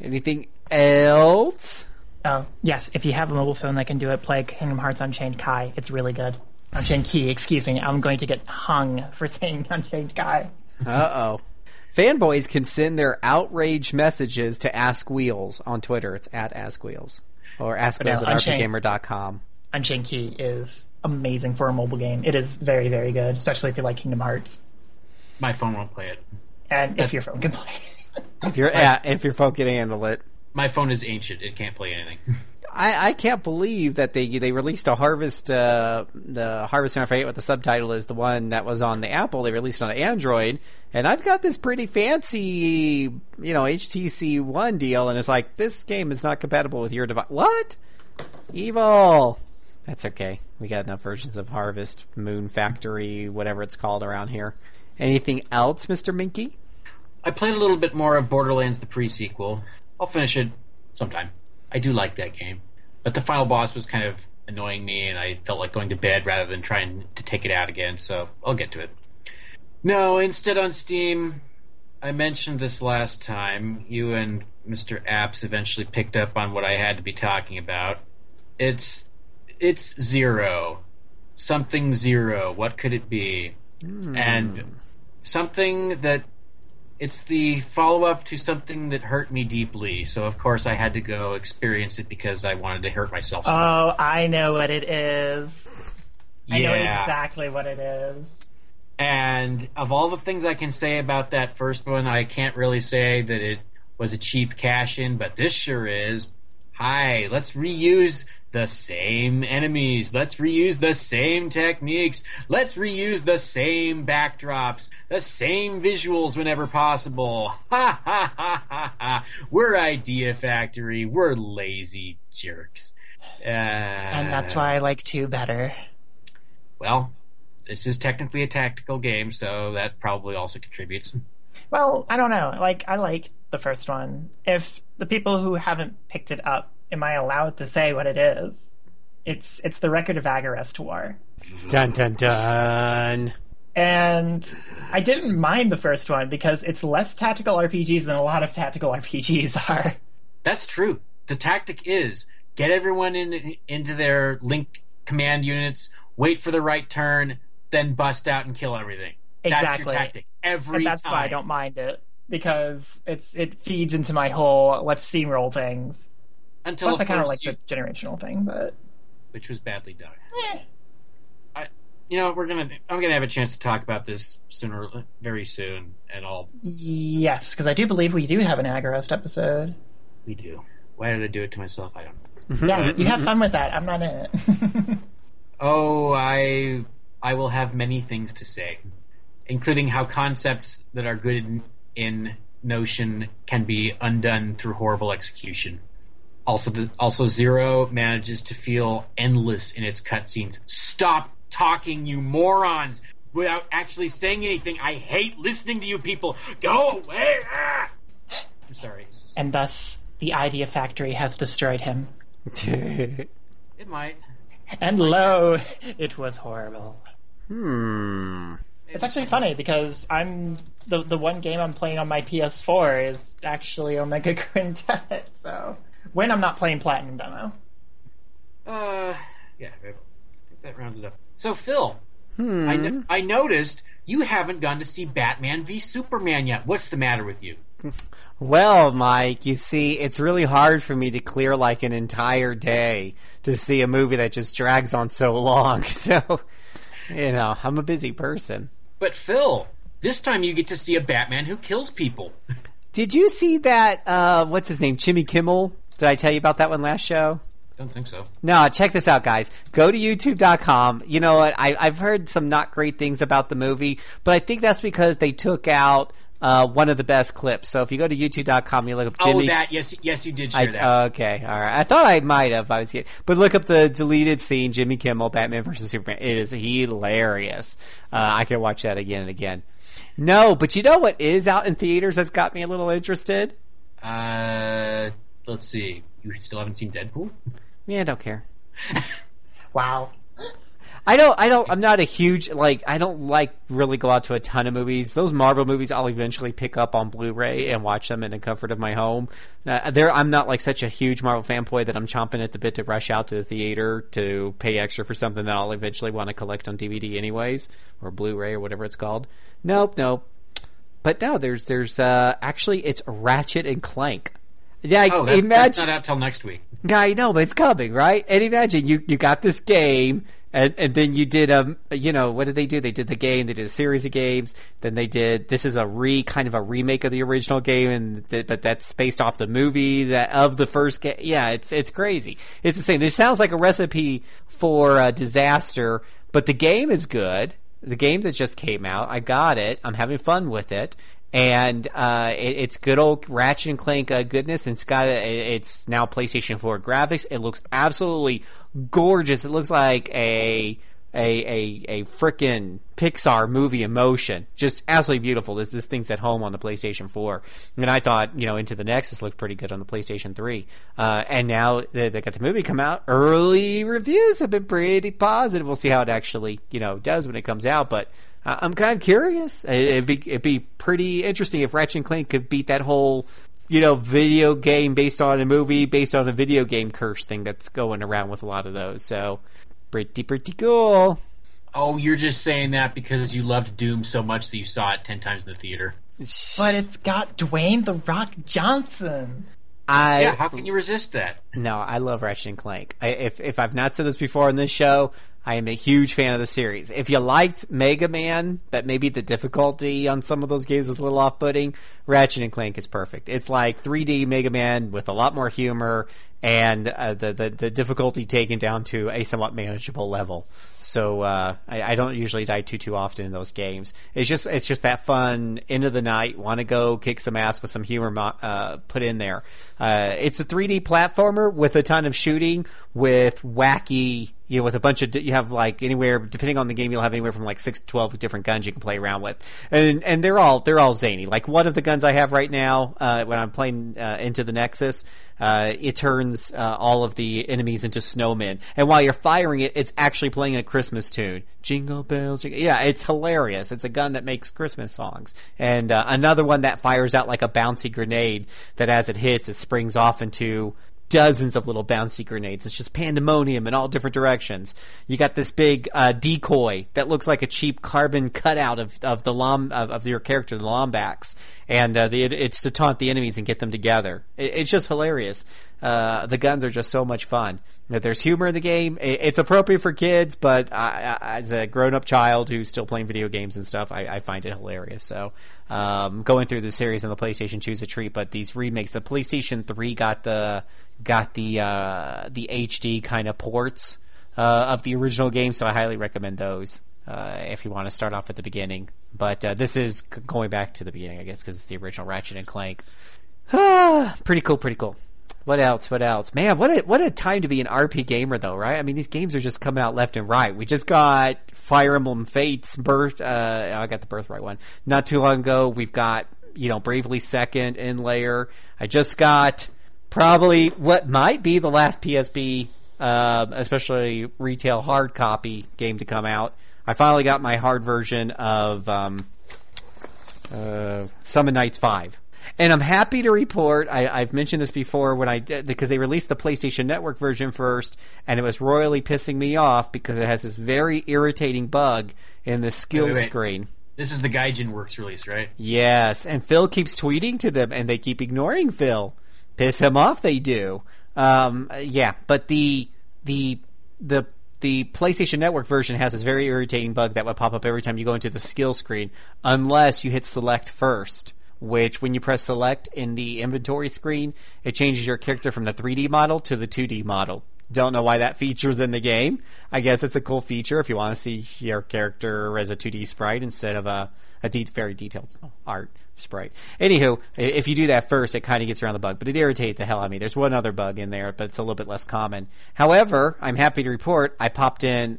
Anything else? Oh, yes. If you have a mobile phone that can do it, play Kingdom Hearts Unchained Kai. It's really good. Unchained Key, excuse me. I'm going to get hung for saying Unchained Kai. Uh oh. Fanboys can send their outrage messages to Ask Wheels on Twitter. It's at Ask Wheels or Ask But no, Wheels at Unchained. rpgamer.com. Unchained Key is amazing for a mobile game. It is very, very good, especially if you like Kingdom Hearts. My phone won't play it. And if your phone can play. If your yeah, if your phone can handle it. My phone is ancient. It can't play anything. I, I can't believe that they they released a Harvest uh, the Harvest Moon. I forget what the subtitle is. The one that was on the Apple. They released on Android, and I've got this pretty fancy you know HTC One deal, and it's like this game is not compatible with your device. What? Evil. That's okay. We got enough versions of Harvest Moon Factory, whatever it's called around here. Anything else, Mister Moehnke? I played a little bit more of Borderlands the pre-sequel. I'll finish it sometime. I do like that game, but the final boss was kind of annoying me, and I felt like going to bed rather than trying to take it out again. So I'll get to it. No, instead on Steam, I mentioned this last time. You and Mr. Apps eventually picked up on what I had to be talking about. It's it's zero, something zero. What could it be? Hmm. And something that it's the follow up to something that hurt me deeply. So of course I had to go experience it because I wanted to hurt myself. Oh, I know what it is. I know exactly what it is. And of all the things I can say about that first one, I can't really say that it was a cheap cash in, but this sure is. Hi, let's reuse the same enemies. Let's reuse the same techniques. Let's reuse the same backdrops, the same visuals whenever possible. Ha ha ha ha ha. We're Idea Factory. We're lazy jerks. Uh, And that's why I like 2 better. well, this is technically a tactical game, so that probably also contributes. Well, I don't know. Like, I like the first one. If the people who haven't picked it up, am I allowed to say what it is? It's it's the record of Agarest War. Dun dun dun. And I didn't mind the first one because it's less tactical RPGs than a lot of tactical RPGs are. That's true. The tactic is get everyone in into their linked command units, wait for the right turn, then bust out and kill everything. That's Exactly. your tactic every and that's time. why I don't mind it because it's it feeds into my whole let's steamroll things. Until Plus, of I kind of like you- the generational thing, but which was badly done. eh. I, you know, we're gonna. I'm gonna have a chance to talk about this sooner, very soon, and all yes, because I do believe we do have an Agarest episode. we do. Why did I do it to myself? I don't. know. Yeah, you have fun with that. I'm not in it. Oh, I I will have many things to say, including how concepts that are good in, in notion can be undone through horrible execution. Also, the, also Zero manages to feel endless in its cutscenes. Stop talking, you morons! Without actually saying anything, I hate listening to you people. Go away! Ah! I'm sorry. and thus, the Idea Factory has destroyed him. It might. And lo, it was horrible. hmm. It's actually funny because I'm the the one game I'm playing on my PS4 is actually Omega Quintet. So when I'm not playing Platinum Demo, Uh, yeah, I think that rounded up. So, Phil, I, no- I noticed you haven't gone to see Batman v Superman yet. What's the matter with you? Well, Mike, you see, it's really hard for me to clear like an entire day to see a movie that just drags on so long. So, you know, I'm a busy person. But, Phil, this time you get to see a Batman who kills people. Did you see that? Uh, what's his name? Jimmy Kimmel? Did I tell you about that one last show? Don't think so. No, check this out, guys. Go to youtube.com. You know what? I, I've heard some not great things about the movie, but I think that's because they took out uh, one of the best clips. So if you go to youtube.com, you look up Jimmy. Oh, that yes, yes, you did share I, that. okay, all right. I thought I might have. I was, kidding. but look up the deleted scene, Jimmy Kimmel, Batman versus Superman. It is hilarious. Uh, I can watch that again and again. No, but you know what is out in theaters that's got me a little interested? Uh, let's see. You still haven't seen Deadpool? Yeah, I don't care. wow. I don't. I don't. I'm not a huge like. I don't like really go out to a ton of movies. Those Marvel movies, I'll eventually pick up on Blu-ray and watch them in the comfort of my home. Uh, there, I'm not like such a huge Marvel fanboy that I'm chomping at the bit to rush out to the theater to pay extra for something that I'll eventually want to collect on DVD anyways, or Blu-ray or whatever it's called. Nope, nope. but no, there's there's uh, actually it's Ratchet and Clank. Yeah, Oh, that, that's imagine. not out till next week. Yeah, I know, but it's coming, right? And imagine you you got this game, and and then you did um, you know, what did they do? They did the game, they did a series of games. Then they did this is a re kind of a remake of the original game, and th- but that's based off the movie that of the first game. Yeah, it's it's crazy. It's insane. This sounds like a recipe for a disaster, but the game is good. The game that just came out, I got it. I'm having fun with it and uh, it, it's good old Ratchet and Clank uh, goodness. And it's got a, it's now PlayStation 4 graphics. It looks absolutely gorgeous. It looks like a a a, a freaking Pixar movie in motion. Just absolutely beautiful. This this thing's at home on the PlayStation 4, and I thought you know Into the Nexus looked pretty good on the PlayStation 3. Uh, and now they, they got the movie come out. Early reviews have been pretty positive. We'll see how it actually you know does when it comes out, but. I'm kind of curious. It'd be it'd be pretty interesting if Ratchet and Clank could beat that whole, you know, video game based on a movie based on a video game curse thing that's going around with a lot of those. So, pretty pretty cool. Oh, you're just saying that because you loved Doom so much that you saw it ten times in the theater. But it's got Dwayne the Rock Johnson. I yeah, how can you resist that? No, I love Ratchet and Clank. I, if if I've not said this before on this show, I am a huge fan of the series. If you liked Mega Man, but maybe the difficulty on some of those games was a little off-putting, Ratchet and Clank is perfect. It's like 3D Mega Man with a lot more humor and uh, the, the the difficulty taken down to a somewhat manageable level. So uh, I, I don't usually die too too often in those games. It's just it's just that fun end of the night, want to go kick some ass with some humor uh, put in there. Uh, it's a 3D platformer with a ton of shooting with wacky you know, with a bunch of you have like anywhere depending on the game, you'll have anywhere from like six to twelve different guns you can play around with, and and they're all they're all zany. Like one of the guns I have right now uh, when I'm playing uh, into the Nexus, uh, it turns uh, all of the enemies into snowmen, and while you're firing it, it's actually playing a Christmas tune. Jingle bells, jingle. yeah, it's hilarious. It's a gun that makes Christmas songs, and uh, another one that fires out like a bouncy grenade that as it hits, it springs off into dozens of little bouncy grenades. It's just pandemonium in all different directions. You got this big uh, decoy that looks like a cheap carbon cutout of of the lom of, of your character, the Lombax, and uh, the, it's to taunt the enemies and get them together. It, it's just hilarious. Uh, the guns are just so much fun. There's humor in the game. It, it's appropriate for kids, but I, as a grown up child who's still playing video games and stuff, I, I find it hilarious. So um, going through the series on the PlayStation 2 is a treat. But these remakes, the PlayStation 3 got the got the uh, the HD kind of ports uh, of the original game, so I highly recommend those uh, if you want to start off at the beginning. But uh, this is going back to the beginning, I guess, because it's the original Ratchet and Clank. pretty cool, pretty cool. What else? What else? Man, what a what a time to be an RP gamer, though, right? I mean, these games are just coming out left and right. We just got Fire Emblem Fates birth. Uh, I got the birthright one not too long ago. We've got you know Bravely Second End Layer. I just got probably what might be the last PSP, uh, especially retail hard copy game to come out. I finally got my hard version of um, uh, Summon Nights Five. And I'm happy to report, I, I've mentioned this before when I because they released the PlayStation Network version first, and it was royally pissing me off because it has this very irritating bug in the skill Wait, wait, wait. screen. This is the Gaijinworks release, right? Yes, and Phil keeps tweeting to them, and they keep ignoring Phil. Piss him off, they do. Um, yeah, but the the the the PlayStation Network version has this very irritating bug that would pop up every time you go into the skill screen, unless you hit select first. Which, when you press select in the inventory screen, it changes your character from the 3D model to the 2D model. Don't know why that feature's in the game. I guess it's a cool feature if you want to see your character as a 2D sprite instead of a, a de- very detailed art sprite. Anywho, if you do that first, it kind of gets around the bug, but it irritated the hell out of me. There's one other bug in there, but it's a little bit less common. However, I'm happy to report I popped in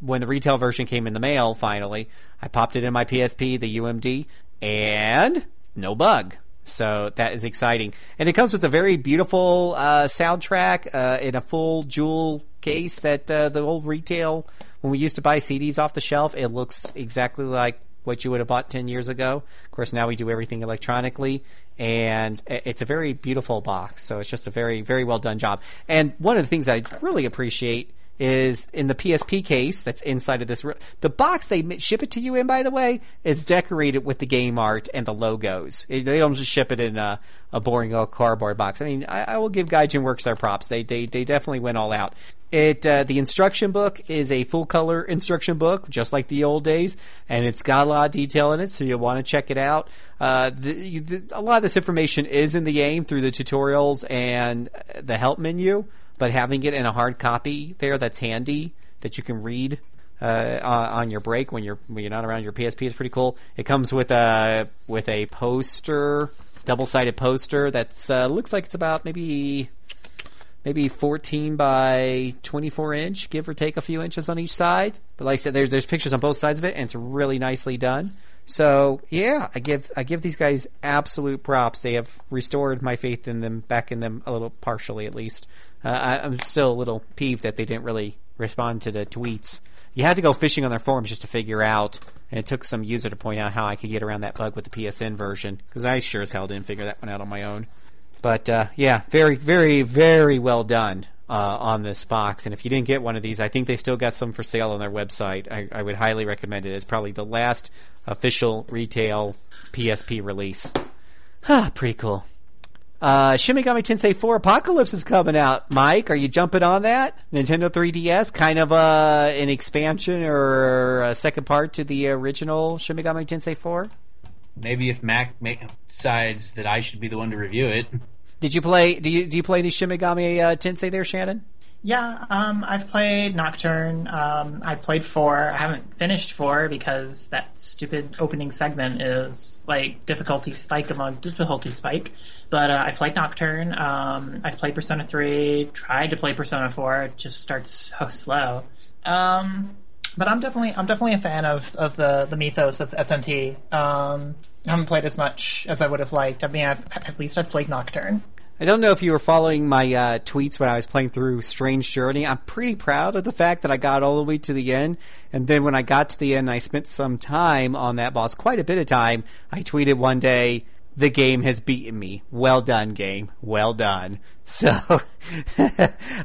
when the retail version came in the mail finally. I popped it in my PSP, the UMD, and no bug. So that is exciting, and it comes with a very beautiful uh, soundtrack uh, in a full jewel case. That uh, the old retail when we used to buy CDs off the shelf, it looks exactly like what you would have bought ten years ago. Of course, now we do everything electronically, and it's a very beautiful box. So it's just a very very well done job. And one of the things I really appreciate is in the PSP case that's inside of this. re- The box they ship it to you in, by the way, is decorated with the game art and the logos. It- They don't just ship it in a, a boring old cardboard box. I mean, I, I will give Gaijinworks their props. They they they definitely went all out. It uh, the instruction book is a full color instruction book, just like the old days, and it's got a lot of detail in it, so you'll want to check it out. Uh, the, the, a lot of this information is in the game through the tutorials and the help menu, but having it in a hard copy there that's handy that you can read uh, on your break when you're when you're not around your PSP is pretty cool. It comes with a with a poster, double sided poster that's uh, looks like it's about maybe maybe 14 by 24 inch, give or take a few inches on each side. But like I said, there's there's pictures on both sides of it, and it's really nicely done. So yeah, I give I give these guys absolute props. They have restored my faith in them, back in them a little partially at least. Uh, I, I'm still a little peeved that they didn't really respond to the tweets. You had to go fishing on their forums just to figure out, and it took some user to point out how I could get around that bug with the PSN version because I sure as hell didn't figure that one out on my own. But uh, yeah, very, very, very well done uh, on this box. And if you didn't get one of these, I think they still got some for sale on their website. I, I would highly recommend it. It's probably the last official retail PSP release. Ah, pretty cool. Uh, Shin Megami Tensei 4 Apocalypse is coming out. Mike, are you jumping on that? Nintendo 3DS, kind of uh, an expansion or a second part to the original Shin Megami Tensei 4? Maybe if Mac decides that I should be the one to review it. Did you play? Do you do you play any Shin Megami uh, Tensei there, Shannon? Yeah, um, I've played Nocturne. Um, I played four. I haven't finished four because that stupid opening segment is like difficulty spike among difficulty spike. But uh, I've played Nocturne. Um, I've played Persona three. Tried to play Persona four. It just starts so slow. Um, but I'm definitely I'm definitely a fan of, of the, the mythos of SMT. Um, I haven't played as much as I would have liked. I mean, I've, at least I've played Nocturne. I don't know if you were following my uh, tweets when I was playing through Strange Journey. I'm pretty proud of the fact that I got all the way to the end, and then when I got to the end, I spent some time on that boss, quite a bit of time. I tweeted one day, "The game has beaten me. Well done, game. Well done." So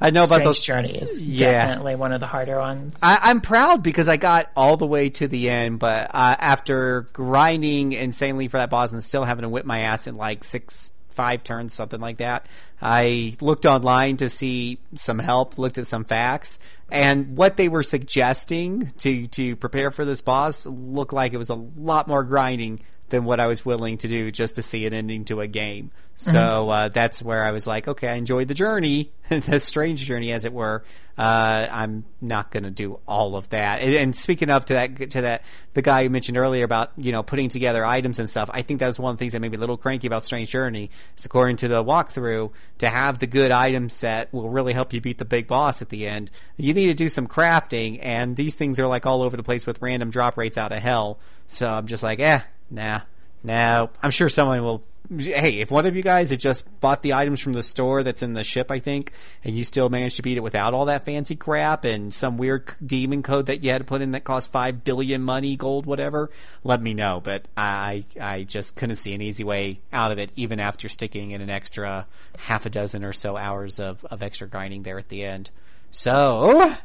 I know about those. Journey is Yeah. definitely one of the harder ones. I, I'm proud because I got all the way to the end, but uh, after grinding insanely for that boss and still having to whip my ass in like six, five turns, something like that, I looked online to see some help, looked at some facts, and what they were suggesting to to prepare for this boss looked like it was a lot more grinding than what I was willing to do just to see an ending to a game. So uh, that's where I was like, okay, I enjoyed the journey, the strange journey, as it were. Uh, I'm not going to do all of that. And, and speaking of to that, to that, the guy you mentioned earlier about you know putting together items and stuff. I think that was one of the things that made me a little cranky about Strange Journey. Is according to the walkthrough, to have the good item set will really help you beat the big boss at the end. You need to do some crafting, and these things are like all over the place with random drop rates out of hell. So I'm just like, eh, nah. No, I'm sure someone will. Hey, if one of you guys had just bought the items from the store that's in the ship, I think, and you still managed to beat it without all that fancy crap and some weird demon code that you had to put in that cost five billion money, gold, whatever, let me know. But I, I just couldn't see an easy way out of it, even after sticking in an extra half a dozen or so hours of, of extra grinding there at the end. So,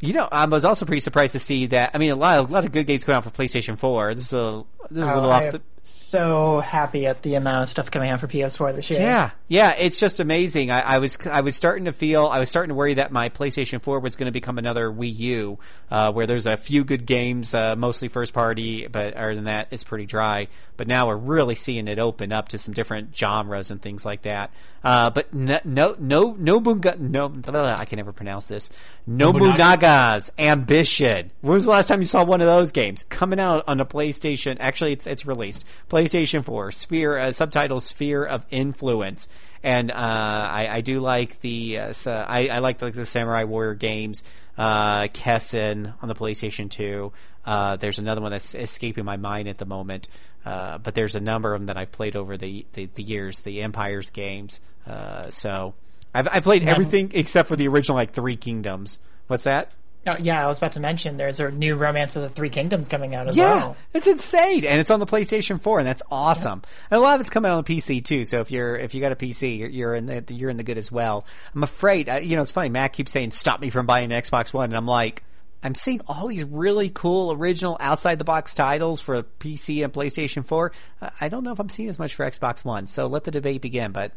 you know, I was also pretty surprised to see that. I mean, a lot, of, a lot of good games coming out for PlayStation Four. This is a, this is a Oh, little off am the. So happy at the amount of stuff coming out for PS4 this year. Yeah, yeah, it's just amazing. I, I was I was starting to feel I was starting to worry that my PlayStation 4 was going to become another Wii U, uh, where there's a few good games, uh, mostly first party, but other than that, it's pretty dry. But now we're really seeing it open up to some different genres and things like that. Uh, but no, no, no, Nobunga, no, blah, blah, blah, I can never pronounce this. Nobunaga's Ambition. When was the last time you saw one of those games coming out on a PlayStation? Actually, it's it's released PlayStation 4. Sphere uh, subtitle Sphere of Influence, and uh, I, I do like the uh, so I, I like like the Samurai Warrior games. Uh, Kessen on the PlayStation 2. Uh, there's another one that's escaping my mind at the moment, uh, but there's a number of them that I've played over the, the, the years, the Empires games. Uh, so I've, I've played everything except for the original, like Three Kingdoms. What's that? Oh, yeah, I was about to mention there's a new Romance of the Three Kingdoms coming out as Yeah, well. it's insane, and it's on the PlayStation 4, and that's awesome. And a lot of it's coming out on the PC too. So if you're if you got a PC, you're, you're in the you're in the good as well. I'm afraid, uh, you know, it's funny. Matt keeps saying, "Stop me from buying an Xbox One," and I'm like. I'm seeing all these really cool original outside the box titles for PC and PlayStation 4. Uh, I don't know if I'm seeing as much for Xbox One, so let the debate begin. But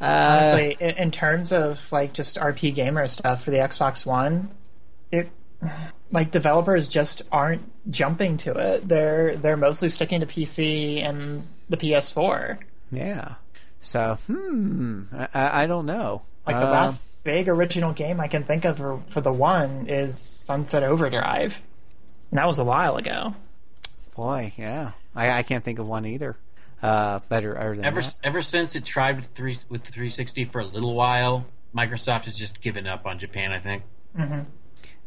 uh, Honestly, in, in terms of like just RP gamer stuff for the Xbox One, it like developers just aren't jumping to it. They're they're mostly sticking to PC and the PS4. yeah, so hmm, I- I, I don't know. Like the Uh, last big original game I can think of for, for the one is Sunset Overdrive, and that was a while ago. boy, yeah, I, I can't think of one either. Uh, better other than Ever that. ever since it tried with three with the 360 for a little while, Microsoft has just given up on Japan. I think. I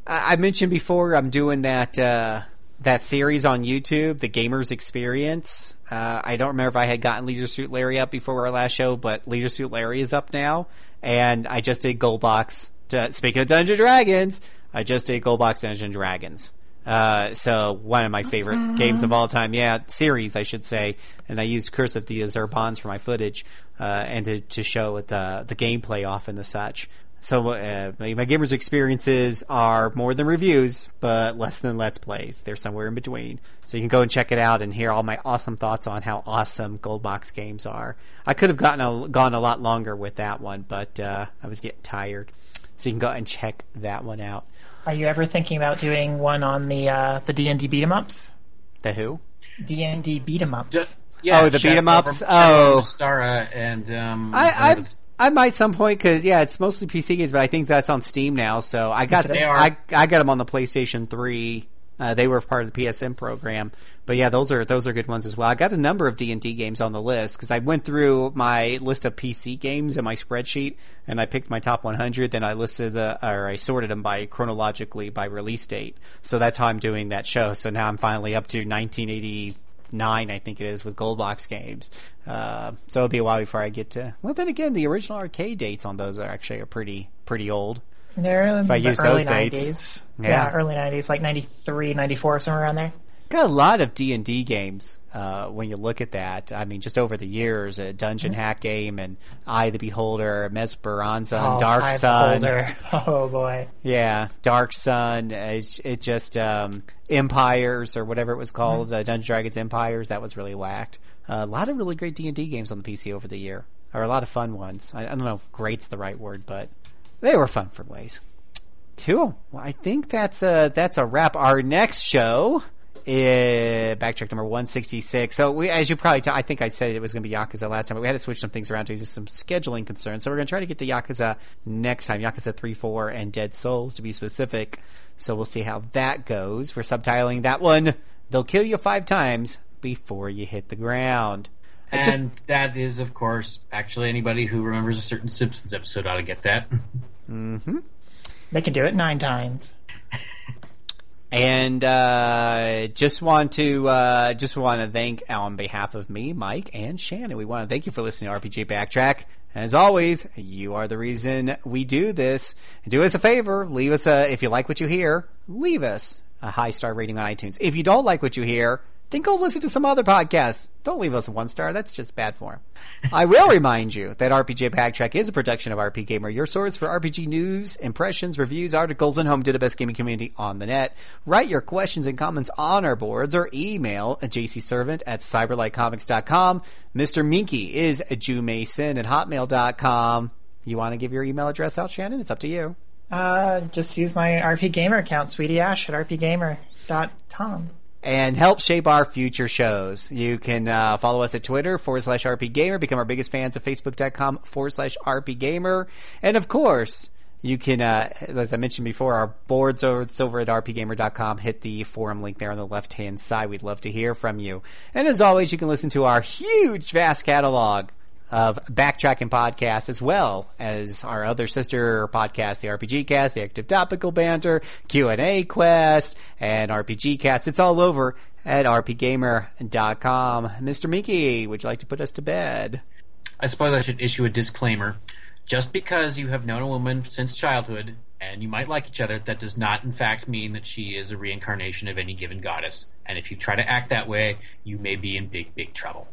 I mentioned before I'm doing that uh, that series on YouTube, the Gamers Experience. Uh, I don't remember if I had gotten Leisure Suit Larry up before our last show, but Leisure Suit Larry is up now, and I just did Gold Box. To, speaking of Dungeon Dragons, I just did Gold Box Dungeon Dragons. Uh, so one of my favorite games of all time, yeah, series I should say, and I used Curse of the Azure Bonds for my footage uh, and to, to show the the gameplay off and the such. So uh, my my gamers experiences are more than reviews, but less than let's plays. They're somewhere in between. So you can go and check it out and hear all my awesome thoughts on how awesome Gold Box games are. I could have gotten a, gone a lot longer with that one, but uh, I was getting tired. So you can go and check that one out. Are you ever thinking about doing one on the uh, the D and D beat 'em ups? The who? D and D beat 'em ups. Yeah, Oh, the Chef beat 'em ups? over- Oh. Stara and um, I, I I might some point because yeah, it's mostly PC games, but I think that's on Steam now. So I got Yes. I I got them on the PlayStation Three. Uh, they were part of the PSN program, but yeah, those are those are good ones as well. I got a number of D and D games on the list because I went through my list of PC games in my spreadsheet and I picked my top 100. Then I listed the or I sorted them by chronologically by release date. So that's how I'm doing that show. So now I'm finally up to 1980 nine, I think it is, with gold box games. Uh, so it'll be a while before I get to. Well, then again, the original arcade dates on those are actually are pretty pretty old. They're in If I the use early those dates. 90s. Yeah. Yeah. early 90s, like 93, 94, somewhere around there. Got a lot of D and D games. Uh, when you look at that, I mean, just over the years, a dungeon hack game and Eye the Beholder, Menzoberranzan, and Oh, Dark Eye Sun. Beholder. Oh, boy. Yeah, Dark Sun. It, it just um, Empires or whatever it was called, Mm-hmm. uh, Dungeons Dragons Empires. That was really whacked. Uh, a lot of really great D and D games on the PC over the year, or a lot of fun ones. I, I don't know if "great's" the right word, but they were fun for ways. Cool. Well, I think that's a that's a wrap. Our next show. Uh, backtrack number 166. So we, as you probably, t- I think I said it was going to be Yakuza last time, but we had to switch some things around due to some scheduling concerns. So we're going to try to get to Yakuza next time, Yakuza 3, 4, and Dead Souls to be specific. So we'll see how that goes. We're subtitling that one. They'll kill you five times before you hit the ground. I and just, that is, of course, actually anybody who remembers a certain Simpsons episode ought to get that. They can do it nine times. And uh, just want to uh, just want to thank on behalf of me, Mike, and Shannon. We want to thank you for listening to RPG Backtrack. As always, you are the reason we do this. Do us a favor, leave us a if you like what you hear, leave us a high star rating on iTunes. If you don't like what you hear, then go listen to some other podcasts. Don't leave us a one star. That's just bad form. I will remind you that RPG Backtrack is a production of RPGamer, your source for RPG news, impressions, reviews, articles, and home to the best gaming community on the net. Write your questions and comments on our boards or email at jcservant at cyberlightcomics.com. Mr. Moehnke is jewmason at hotmail.com. You want to give your email address out, Shannon? It's up to you. Uh, just use my RPGamer account, Sweetie Ash at rpgamer.com. and help shape our future shows. You can uh, follow us at Twitter forward slash RPGamer, become our biggest fans at Facebook.com forward slash RPGamer. And of course, you can, uh, as I mentioned before, our boards over, it's over at rpgamer.com. Hit the forum link there on the left hand side. We'd love to hear from you. And as always, you can listen to our huge, vast catalog of backtracking podcasts as well as our other sister podcast, the RPG Cast, the Active Topical Banter, Q and A Quest, and RPG Cast. It's all over at rpgamer.com. Mr. Moehnke, would you like to put us to bed? I suppose I should issue a disclaimer. Just because you have known a woman since childhood and you might like each other. That does not, in fact, mean that she is a reincarnation of any given goddess. And if you try to act that way, you may be in big, big trouble.